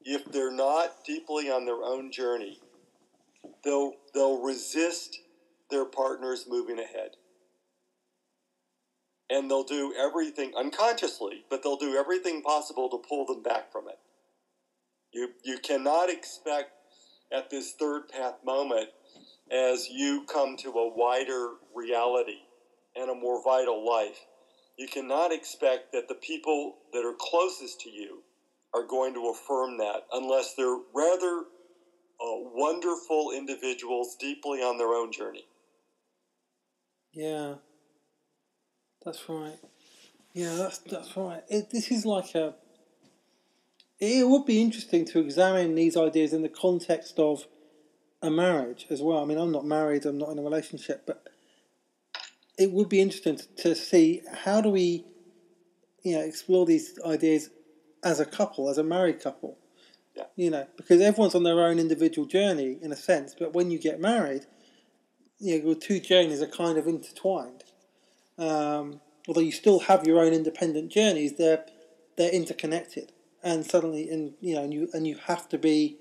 if they're not deeply on their own journey, they'll they'll resist their partners moving ahead. And they'll do everything unconsciously, but they'll do everything possible to pull them back from it. You you cannot expect at this third path moment as you come to a wider reality and a more vital life. You cannot expect that the people that are closest to you are going to affirm that unless they're rather uh, wonderful individuals deeply on their own journey. Yeah, that's right. Yeah, that's that's right. It, this is like a. It would be interesting to examine these ideas in the context of a marriage as well. I mean, I'm not married. I'm not in a relationship, but it would be interesting to, to see how do we, you know, explore these ideas as a couple, as a married couple. Yeah. You know, because everyone's on their own individual journey in a sense, but when you get married, you know, your two journeys are kind of intertwined. Um, although you still have your own independent journeys, they're they're interconnected, and suddenly, and you know, and you and you have to be,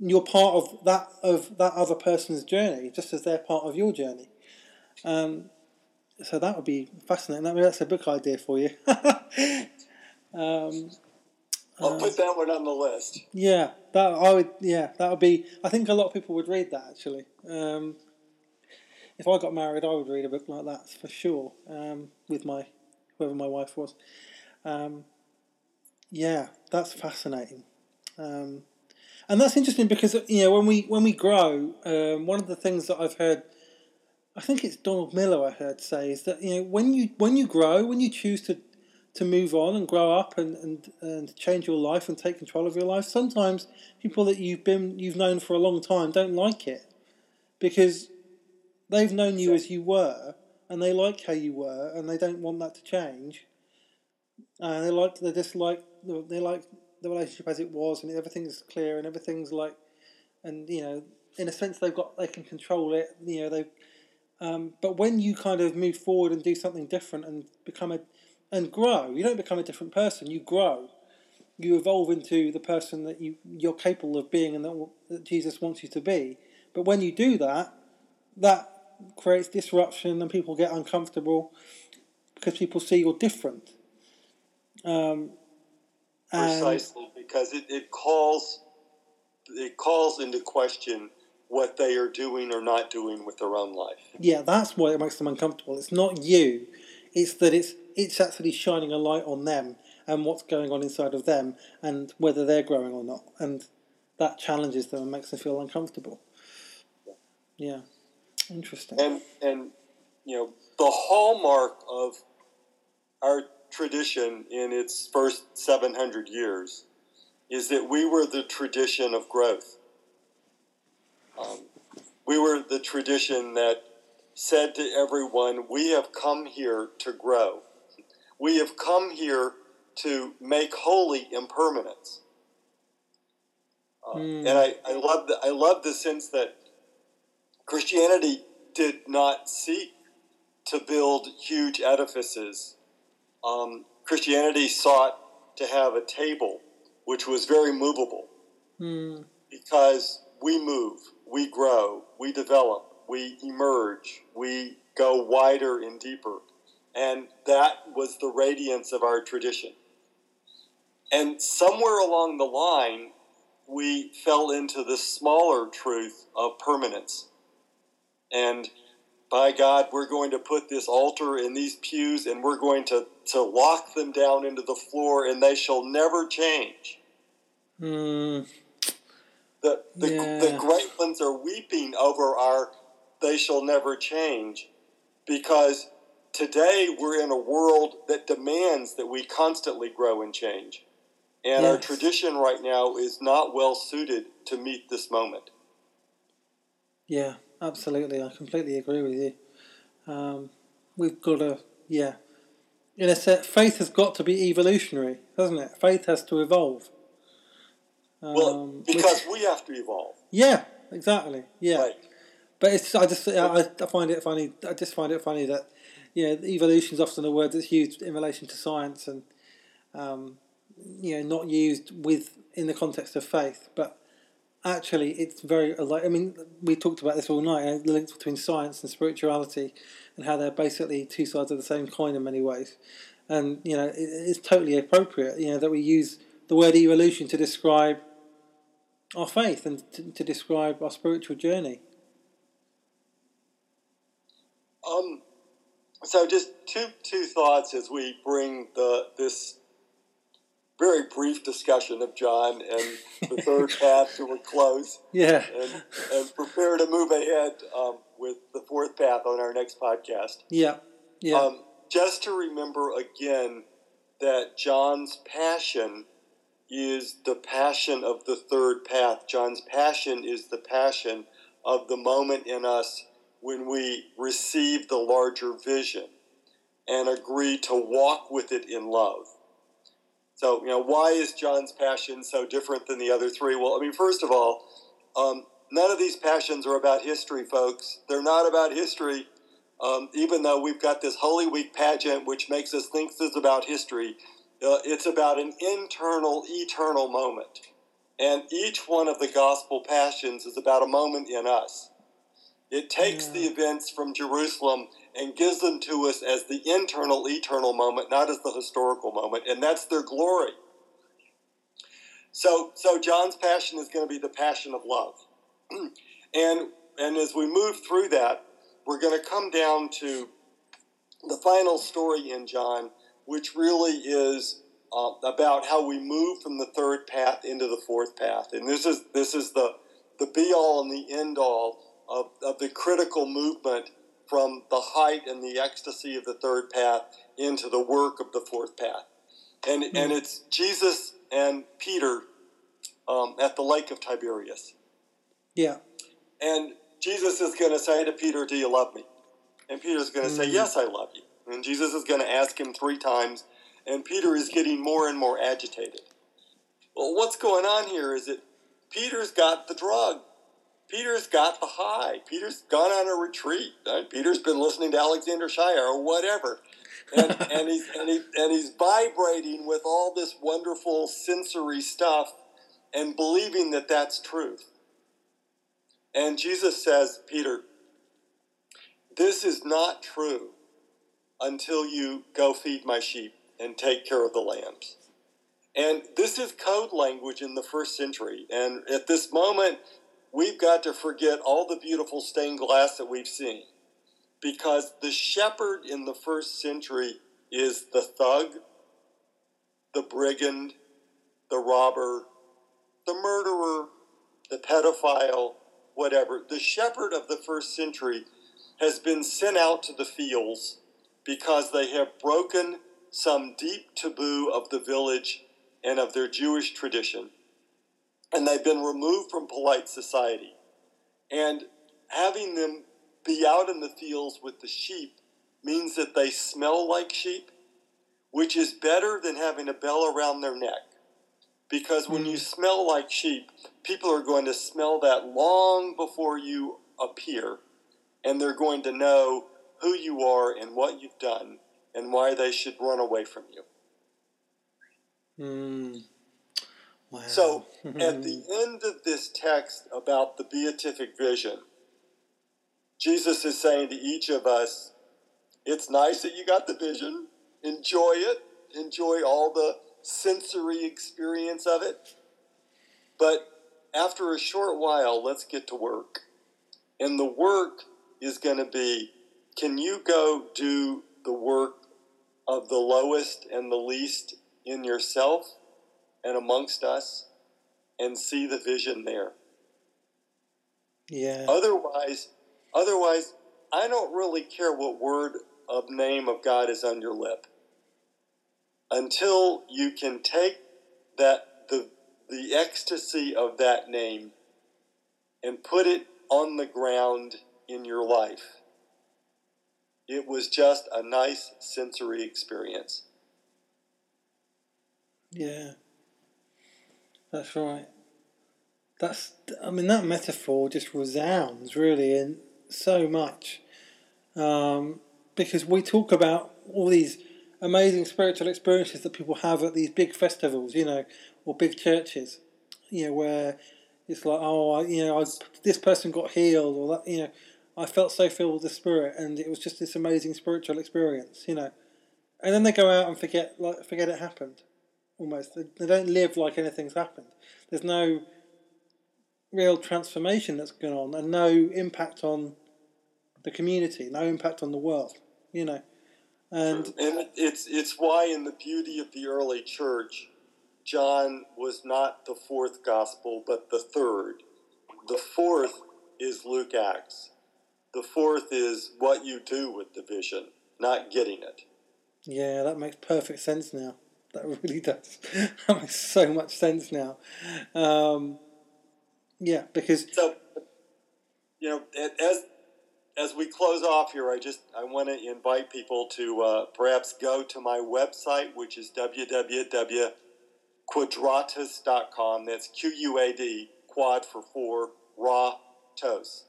you're part of that of that other person's journey, just as they're part of your journey. Um, so that would be fascinating. Mean, that's a book idea for you. um, I'll put that one on the list. yeah, that I would. Yeah, that would be. I think a lot of people would read that actually. Um, if I got married, I would read a book like that for sure. Um, with my whoever my wife was. Um, yeah, that's fascinating. Um, and that's interesting because you know when we when we grow, um, one of the things that I've heard, I think it's Donald Miller I heard say is that you know when you when you grow, when you choose to to move on and grow up and, and, and change your life and take control of your life, sometimes people that you've been you've known for a long time don't like it because they've known you as you were and they like how you were and they don't want that to change. And they like they dislike they like the relationship as it was and everything's clear and everything's like and you know in a sense they've got they can control it you know they um, but when you kind of move forward and do something different and become a and grow you don't become a different person you grow. You evolve into the person that you you're capable of being and that, that Jesus wants you to be. But when you do that that creates disruption and people get uncomfortable because people see you're different. Um, Precisely, because it, it calls it calls into question what they are doing or not doing with their own life. Yeah, that's why it makes them uncomfortable. It's not you. It's that it's it's actually shining a light on them and what's going on inside of them and whether they're growing or not. And that challenges them and makes them feel uncomfortable. Yeah. Interesting. And and you know the hallmark of our tradition in its first 700 years is that we were the tradition of growth. Um, we were the tradition that said to everyone, We have come here to grow. We have come here to make holy impermanence. Uh, Hmm. And I, I love the I love the sense that Christianity did not seek to build huge edifices. Um, Christianity sought to have a table which was very movable Hmm. because we move, we grow, we develop, we emerge, we go wider and deeper. And that was the radiance of our tradition. And somewhere along the line, we fell into the smaller truth of permanence. And by God, we're going to put this altar in these pews and we're going to, to lock them down into the floor and they shall never change. Hmm. The, the, Yeah. the great ones are weeping over our they shall never change because today we're in a world that demands that we constantly grow and change. And our tradition right now is not well suited to meet this moment. Yeah, absolutely. I completely agree with you. Um, we've got to, yeah. In a set, faith has got to be evolutionary, hasn't it? Faith has to evolve. Um, Well, which- because we have to evolve. yeah, exactly. Yeah. Right. But it's I just I, I find it funny. I just find it funny that you know evolution is often a word that's used in relation to science and um, you know not used with in the context of faith. But actually, it's very like I mean we talked about this all night. Know, the links between science and spirituality and how they're basically two sides of the same coin in many ways. And you know it, it's totally appropriate. You know that we use the word evolution to describe our faith and to, to describe our spiritual journey. Um, so just two two thoughts as we bring the this very brief discussion of John and the third path to a close. Yeah. And, and prepare to move ahead um, with the fourth path on our next podcast. Yeah. Yeah. Um, just to remember again that John's passion is the passion of the third path. John's passion is the passion of the moment in us when we receive the larger vision and agree to walk with it in love. So, you know, why is John's passion so different than the other three? Well, I mean, first of all, um, none of these passions are about history, folks. They're not about history. Um, even though we've got this Holy Week pageant, which makes us think this is about history, uh, it's about an internal, eternal moment. And each one of the gospel passions is about a moment in us. It takes yeah. the events from Jerusalem and gives them to us as the internal, eternal moment, not as the historical moment, and that's their glory. So, so John's passion is going to be the passion of love, and and as we move through that, we're going to come down to the final story in John, which really is uh, about how we move from the third path into the fourth path, and this is this is the the be all and the end all of, of the critical movement from the height and the ecstasy of the third path into the work of the fourth path. And, mm-hmm. and it's Jesus and Peter um, at the lake of Tiberias. Yeah. And Jesus is going to say to Peter, Do you love me? And Peter's going to mm-hmm. say, Yes, I love you. And Jesus is going to ask him three times, and Peter is getting more and more agitated. Well, what's going on here is that Peter's got the drug. Peter's got the high. Peter's gone on a retreat. Right? Peter's been listening to Alexander Shaia or whatever. And, and, he's, and, he, and he's vibrating with all this wonderful sensory stuff and believing that that's truth. And Jesus says, Peter, this is not true until you go feed my sheep and take care of the lambs. And this is code language in the first century. And at this moment, we've got to forget all the beautiful stained glass that we've seen because the shepherd in the first century is the thug, the brigand, the robber, the murderer, the pedophile, whatever. The shepherd of the first century has been sent out to the fields because they have broken some deep taboo of the village and of their Jewish tradition and they've been removed from polite society. And having them be out in the fields with the sheep means that they smell like sheep, which is better than having a bell around their neck. Because when you hmm. smell like sheep, people are going to smell that long before you appear, and they're going to know who you are and what you've done and why they should run away from you. Mm. Wow. So, at the end of this text about the beatific vision, Jesus is saying to each of us, It's nice that you got the vision. Enjoy it. Enjoy all the sensory experience of it. But after a short while, let's get to work. And the work is going to be can you go do the work of the lowest and the least in yourself? And amongst us and see the vision there. Yeah. Otherwise, otherwise, I don't really care what word of name of God is on your lip. Until you can take that the the ecstasy of that name and put it on the ground in your life. It was just a nice sensory experience. Yeah. That's right. That's I mean that metaphor just resounds really in so much um, because we talk about all these amazing spiritual experiences that people have at these big festivals, you know, or big churches, you know, where it's like, oh, I, you know, I, this person got healed, or that, you know, I felt so filled with the Spirit, and it was just this amazing spiritual experience, you know, and then they go out and forget, like, forget it happened almost. They, they don't live like anything's happened. There's no real transformation that's going on and no impact on the community, no impact on the world, you know. And, and it's it's why in the beauty of the early church, John was not the fourth gospel, but the third. The fourth is Luke Acts. The fourth is what you do with the vision, not getting it. Yeah, that makes perfect sense now. That really does. that makes so much sense now. Um, yeah, because so you know, as as we close off here, I just I want to invite people to uh, perhaps go to my website, which is www.quadratos.com. That's Q U A D quad for four raw toast.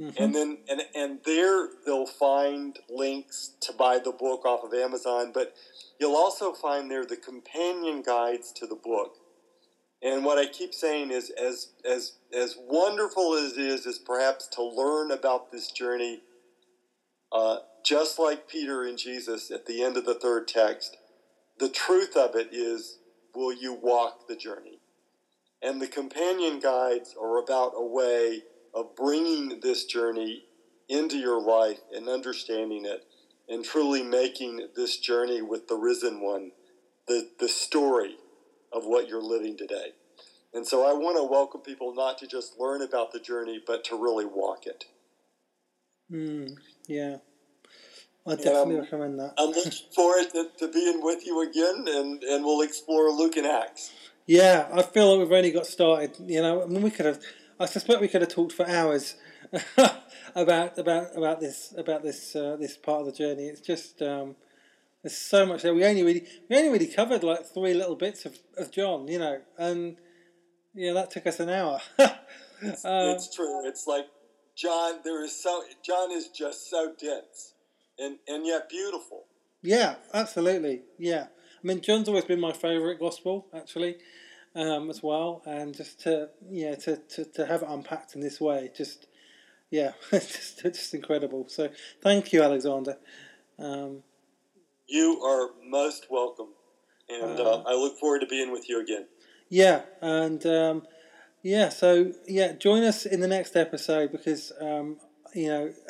Mm-hmm. And then and and there they'll find links to buy the book off of Amazon, but you'll also find there the companion guides to the book. And what I keep saying is as as as wonderful as it is is perhaps to learn about this journey uh, just like Peter and Jesus at the end of the third text, the truth of it is will you walk the journey? And the companion guides are about a way of bringing this journey into your life and understanding it and truly making this journey with the risen one the, the story of what you're living today. And so I want to welcome people not to just learn about the journey, but to really walk it. Mm, yeah. I definitely um, recommend that. I'm looking forward to, to, being with you again, and, and we'll explore Luke and Acts. Yeah, I feel like we've only got started. You know, I mean, we could have I suspect we could have talked for hours about about about this about this uh, this part of the journey. It's just um, there's so much there. We only really we only really covered like three little bits of, of John, you know, and yeah, that took us an hour. it's, uh, it's true. It's like John. There is so John is just so dense and and yet beautiful. Yeah, absolutely. Yeah, I mean, John's always been my favourite gospel, actually um, as well, and just to yeah to, to, to have it unpacked in this way, just yeah, it's just, just incredible. So thank you, Alexander. Um, you are most welcome, and uh, uh, I look forward to being with you again. Yeah, and um, yeah, so yeah, join us in the next episode because um, you know.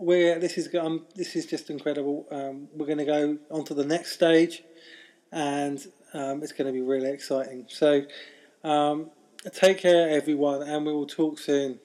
We're, this is um, this is just incredible. Um, we're going to go on to the next stage, and um, it's going to be really exciting. So, um, take care, everyone, and we will talk soon.